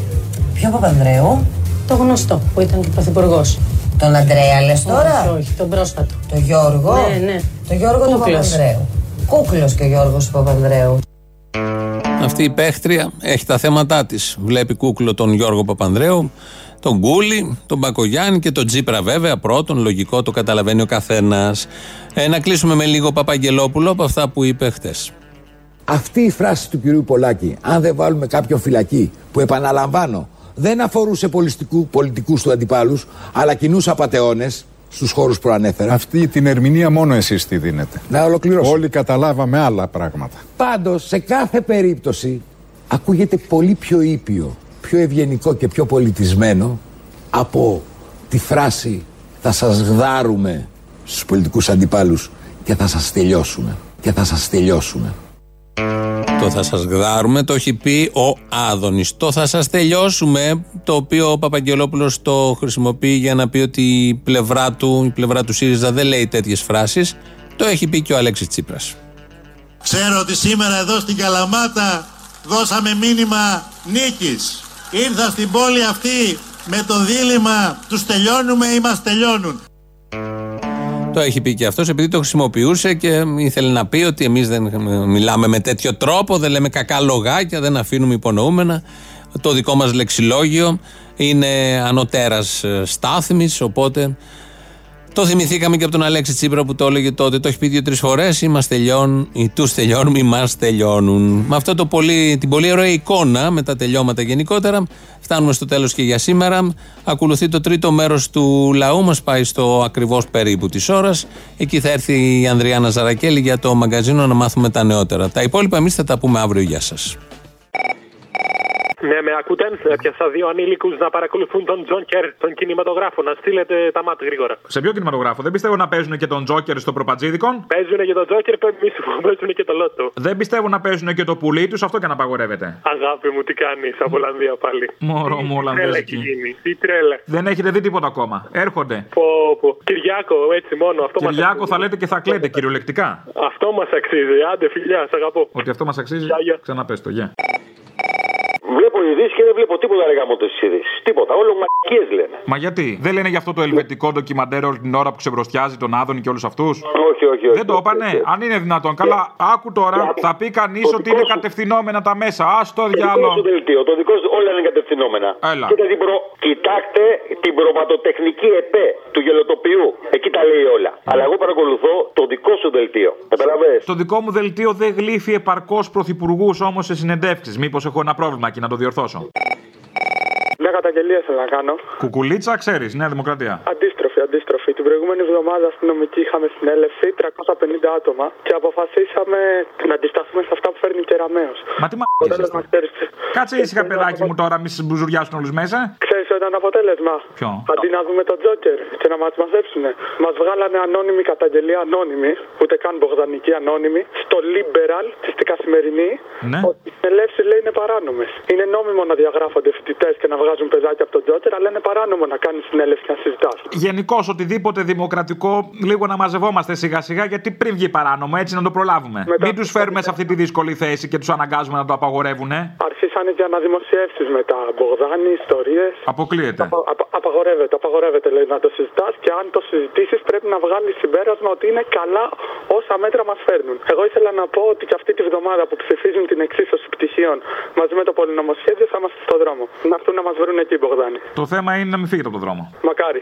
Ποιο Παπανδρέου; Το γνωστό που ήταν και πρωθυπουργός. Τον Αντρέα λες τώρα; Όχι, όχι, τον πρόσφατο. Το Γιώργο; Ναι, ναι. Το Γιώργο του Κούκλος. Παπανδρέου. Κούκλος και ο Γιώργος του Παπανδρέου. Αυτή η παίχτρια έχει τα θέματα της. Βλέπει κούκλο τον Γιώργο Παπανδρέου, τον Γκούλη, τον Μπακογιάννη και τον Τζίπρα βέβαια. Πρώτον, λογικό το καταλαβαίνει ο καθένας. Ε, να κλείσουμε με λίγο Παπαγγελόπουλο από αυτά που είπε χτες. Αυτή η φράση του κυρίου Πολάκη, αν δεν βάλουμε κάποιον φυλακή, που επαναλαμβάνω, δεν αφορούσε πολιτικού, πολιτικούς του αντιπάλους, αλλά κοινού απαταιώνες στους χώρους που ανέφερα. Αυτή την ερμηνεία μόνο εσείς τη δίνετε. Να ολοκληρώσω. Όλοι καταλάβαμε άλλα πράγματα. Πάντως, σε κάθε περίπτωση, ακούγεται πολύ πιο ήπιο, πιο ευγενικό και πιο πολιτισμένο από τη φράση «θα σας γδάρουμε στους πολιτικούς αντιπάλους και θα σας τελειώσουμε». Και θα σας τελειώσουμε. Το θα σας γδάρουμε το έχει πει ο Άδωνης. Το θα σας τελειώσουμε, το οποίο ο Παπαγγελόπουλος το χρησιμοποιεί για να πει ότι η πλευρά του, η πλευρά του ΣΥΡΙΖΑ δεν λέει τέτοιες φράσεις. Το έχει πει και ο Αλέξης Τσίπρας. Ξέρω ότι σήμερα εδώ στην Καλαμάτα δώσαμε μήνυμα νίκης. Ήρθα στην πόλη αυτή με το δίλημα τους τελειώνουμε ή μας τελειώνουν. Το έχει πει και αυτός επειδή το χρησιμοποιούσε και ήθελε να πει ότι εμείς δεν μιλάμε με τέτοιο τρόπο, δεν λέμε κακά λογάκια, δεν αφήνουμε υπονοούμενα. Το δικό μας λεξιλόγιο είναι ανωτέρας στάθμης, οπότε το θυμηθήκαμε και από τον Αλέξη Τσίπρα που το έλεγε τότε. Το έχει πει δύο-τρεις φορές. Ή μα τελειώνουν, ή του τελειώνουν, ή μας τελειώνουν. Με αυτό το πολύ, την πολύ ωραία εικόνα με τα τελειώματα γενικότερα, φτάνουμε στο τέλος και για σήμερα. Ακολουθεί το τρίτο μέρος του λαού. Μας πάει στο ακριβώς περίπου της ώρας. Εκεί θα έρθει η Ανδριάνα Ζαρακέλη για το μαγκαζίνο να μάθουμε τα νεότερα. Τα υπόλοιπα εμείς θα τα πούμε αύριο. Γεια σας. Ναι, με ακούτε; Έπιασα δύο ανήλικους να παρακολουθούν τον Τζόκερ, τον κινηματογράφο. Να στείλετε τα μάτια γρήγορα. Σε ποιο κινηματογράφο, δεν πιστεύω να παίζουν και τον Τζόκερ στο προπατζίδικον. Παίζουν και τον Τζόκερ, εμείς παίζουν και το Λότο. Δεν πιστεύω να παίζουν και το πουλί τους, αυτό και να απαγορεύεται. Αγάπη μου, τι κάνεις από Ολλανδία πάλι. Μωρό μου, Τι τρέλα έχει Ολλανδέζικη. γίνει. Τι τρέλα. Δεν έχετε δει τίποτα ακόμα. Έρχονται. Πω, πω. Κυριάκο, έτσι μόνο. Αυτό μας Κυριάκο αξίζει. θα λέτε και θα κλαίτε κυριολεκτικά. Αυτό μας αξίζει. Άντε, φιλιά, σ' αγαπώ. Ότι αυτό μας αξίζει. Ξαναπες το, γεια. Βλέπω ειδήσεις και δεν βλέπω τίποτα ρε γάμο τι ειδήσεις. Τίποτα. Όλο μακίε λένε. Μα γιατί, δεν λένε για αυτό το ελβετικό ντοκιμαντέρ όλη την ώρα που ξεβροστιάζει τον Άδωνη και όλους αυτούς; Όχι, όχι, όχι. Δεν το είπανε; Αν είναι δυνατόν. Καλά, άκου τώρα. Θα πει κανείς ότι είναι κατευθυνόμενα τα μέσα. Α το Το δικό διάλογο. σου δελτίο, το δικό σου όλα είναι κατευθυνόμενα. Έλα. Κοίτα την προ... Κοιτάξτε την προβατοτεχνική ΕΠΕ του γελοτοποιού. Εκεί τα λέει όλα. Αλλά εγώ παρακολουθώ το δικό σου δελτίο. Καταλαβες; Το δικό μου δελτίο δεν γλύφει επαρκώς πρωθυπουργούς όμως σε συνεντεύξεις. Μήπως έχω ένα πρόβλημα εκεί να το διορθώσω. Μια καταγγελία θέλω να κάνω. Κουκουλίτσα, ξέρεις, Νέα Δημοκρατία. Αντίστροφη, αντίστροφη. Την προηγούμενη εβδομάδα αστυνομική είχαμε συνέλευση 350 άτομα και αποφασίσαμε να αντισταθούμε σε αυτά που φέρνει ο Κεραμαίο. Μα τι μας Κάτσε ήσυχα, παιδάκι μου τώρα, μη μπουζουριάσουν όλους μέσα. Ξέρεις ποιο ήταν αποτέλεσμα. Ποιο; Αντί να δούμε τον Τζόκερ και να μας μαζέψουν, μας βγάλανε ανώνυμη καταγγελία ανώνυμη, ούτε καν μπογδανική ανώνυμη, στο Liberal, στη καθημερινή, Ναι. ότι οι συνελεύσεις λέει είναι παράνομες. Είναι νόμιμο να διαγράφονται φοιτητές και να βγάζουν παιδάκια από τον Τζόκερ, αλλά είναι παράνομο να κάνεις συνέλευση και να συζητάς. Γενικώς οτιδήποτε δημοκρατικό, λίγο να μαζευόμαστε σιγά σιγά, γιατί πριν βγει παράνομο, έτσι να το προλάβουμε. Μην τους φέρουμε σε αυτή τη δύσκολη θέση και τους αναγκάζουμε να το απαγορεύουν. Αρχίσανε και αναδημοσιεύσεις μετά. Μπογδάνη, ιστορίες. Αποκλείεται. απαγορεύεται, απαγορεύεται λέει να το συζητάς και αν το συζητήσεις πρέπει να βγάλεις συμπέρασμα ότι είναι καλά όσα μέτρα μας φέρνουν. Εγώ ήθελα να πω ότι και αυτή τη βδομάδα που ψηφίζουν την εξίσωση πτυχίων μαζί με το πολυνομοσχέδιο θα είμαστε στο δρόμο. Να έρθουν να μας βρουν εκεί, Μπογδάνη. Το θέμα είναι να μην φύγετε από τον δρόμο. Μακάρι.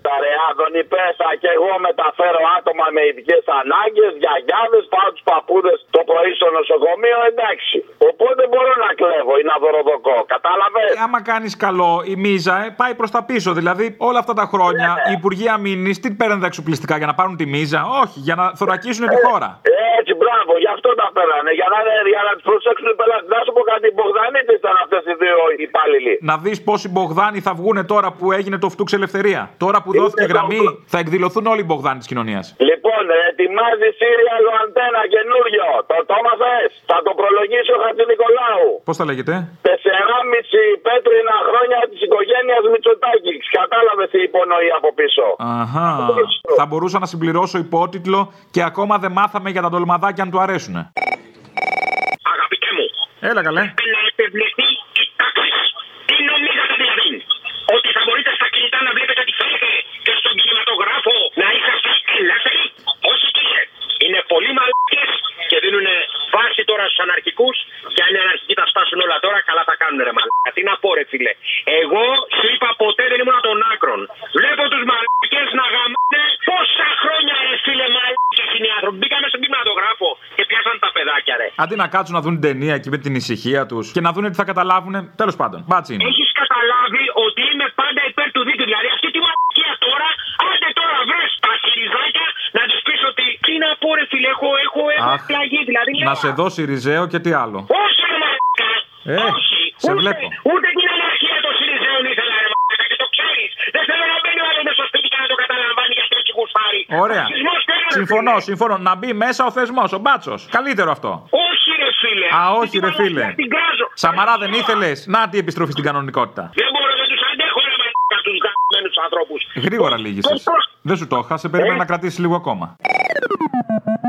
Στα Ρεάδονη πέσα και εγώ μεταφέρω άτομα με ειδικές ανάγκες, γιαγιάδες, πάω τους παππούδες το πρωί στο νοσοκομείο, εντάξει. Οπότε μπορώ να κλέβω ή να δωροδοκώ. Κατάλαβες; Ε, Άμα κάνεις καλό, η μίζα ε, πάει προς τα πίσω. Δηλαδή, όλα αυτά τα χρόνια οι Υπουργοί Αμήνης τι παίρνουν τα εξοπλιστικά για να πάρουν τη μίζα; Όχι, για να θωρακίσουν τη χώρα. Έτσι, μπράβο, γι' αυτό τα πέρανε. Για να, για να τους προσέξουν οι πελάτες. Να σου πω κάτι, οι Μπογδανίτες ήταν αυτές οι δύο υπάλληλοι. Να δεις πόσοι Μπογδάνοι θα βγουν τώρα που έγινε το φτούξ ελευθερία. Τώρα που δόθηκε γραμμή, θα εκδηλωθούν όλοι οι Μπογδάνοι της κοινωνίας. Λοιπόν, ετοιμάζει Σύριαλο αντένα καινούριο. Το το έμαθες; Θα το προλογίσει ο Χατζη Νικολάου. Πώς θα λέγεται; Τεσσεράμιση πέτρινα χρόνια της οικογένειας Μητσοτάκης. Κατάλαβες τι υπονοεί από πίσω. Αχά. Θα μπορούσα να συμπληρώσω υπότιτλο και ακόμα δεν μάθαμε για τα ντολμαδάκια αν του αρέσουν. Αγαπητέ μου, Έλα καλέ. να δίνουν βάση τώρα στους αναρχικούς. Και αν οι αναρχικοί τα σπάσουν όλα τώρα, καλά τα κάνουν ρε μαλακά. Τι να πω ρε φίλε. Εγώ σου είπα ποτέ δεν ήμουν των άκρων. Βλέπω τους μαλακές να γαμάνε πόσα χρόνια ρε φίλε μαλακές είναι οι άνθρωποι. Μπήκαμε στον κινηματογράφο και πιάσαν τα παιδάκια ρε. Αντί να κάτσουν να δουν την ταινία εκεί με την ησυχία τους και να δουν τι θα καταλάβουν. Τέλος πάντων, μπάτσι είναι. Έχεις καταλάβει ότι είμαι πάντα υπέρ του δίκαιου. Δηλαδή αυτή τη μαλακία τώρα, άντε τώρα βρε τα χειριζάκια τι να πω ρε φίλε, έχω, έχω, έχω Αχ, πλαγεί. Δηλαδή Να λέω, σε δώσει ριζέο και τι άλλο. Όχι ρε μαλακά. Ε, όχι. σε ούτε, βλέπω. Ούτε την αναρχία των Συριζέων ήθελα ρε μαλακά και το ξέρεις. Δεν θέλω να μπαίνει ο άλλος μέσα στο σπίτι και να το καταλαμβάνει γιατί έχει γουστάρει. Ωραία. Ρατσισμός θέλω, ρε Συμφωνώ, φίλε. συμφωνώ. Να μπει μέσα ο θεσμός, ο μπάτσος. Καλύτερο αυτό. Όχι ρε φίλε. Α, Αυτή όχι τη ρε φίλε. μαλακία Την κράζω. Σαμαρά δεν ήθελες; Να τι επιστροφή στην κανονικότητα. Δεν μπορώ, δεν τους αντέχω ρε μαλακά τους γαμμένους ανθρώπους. Γρήγορα λύγησες. Δεν σου το είχα, σε περίμενα να κρατήσεις λίγο ακόμα. Thank you.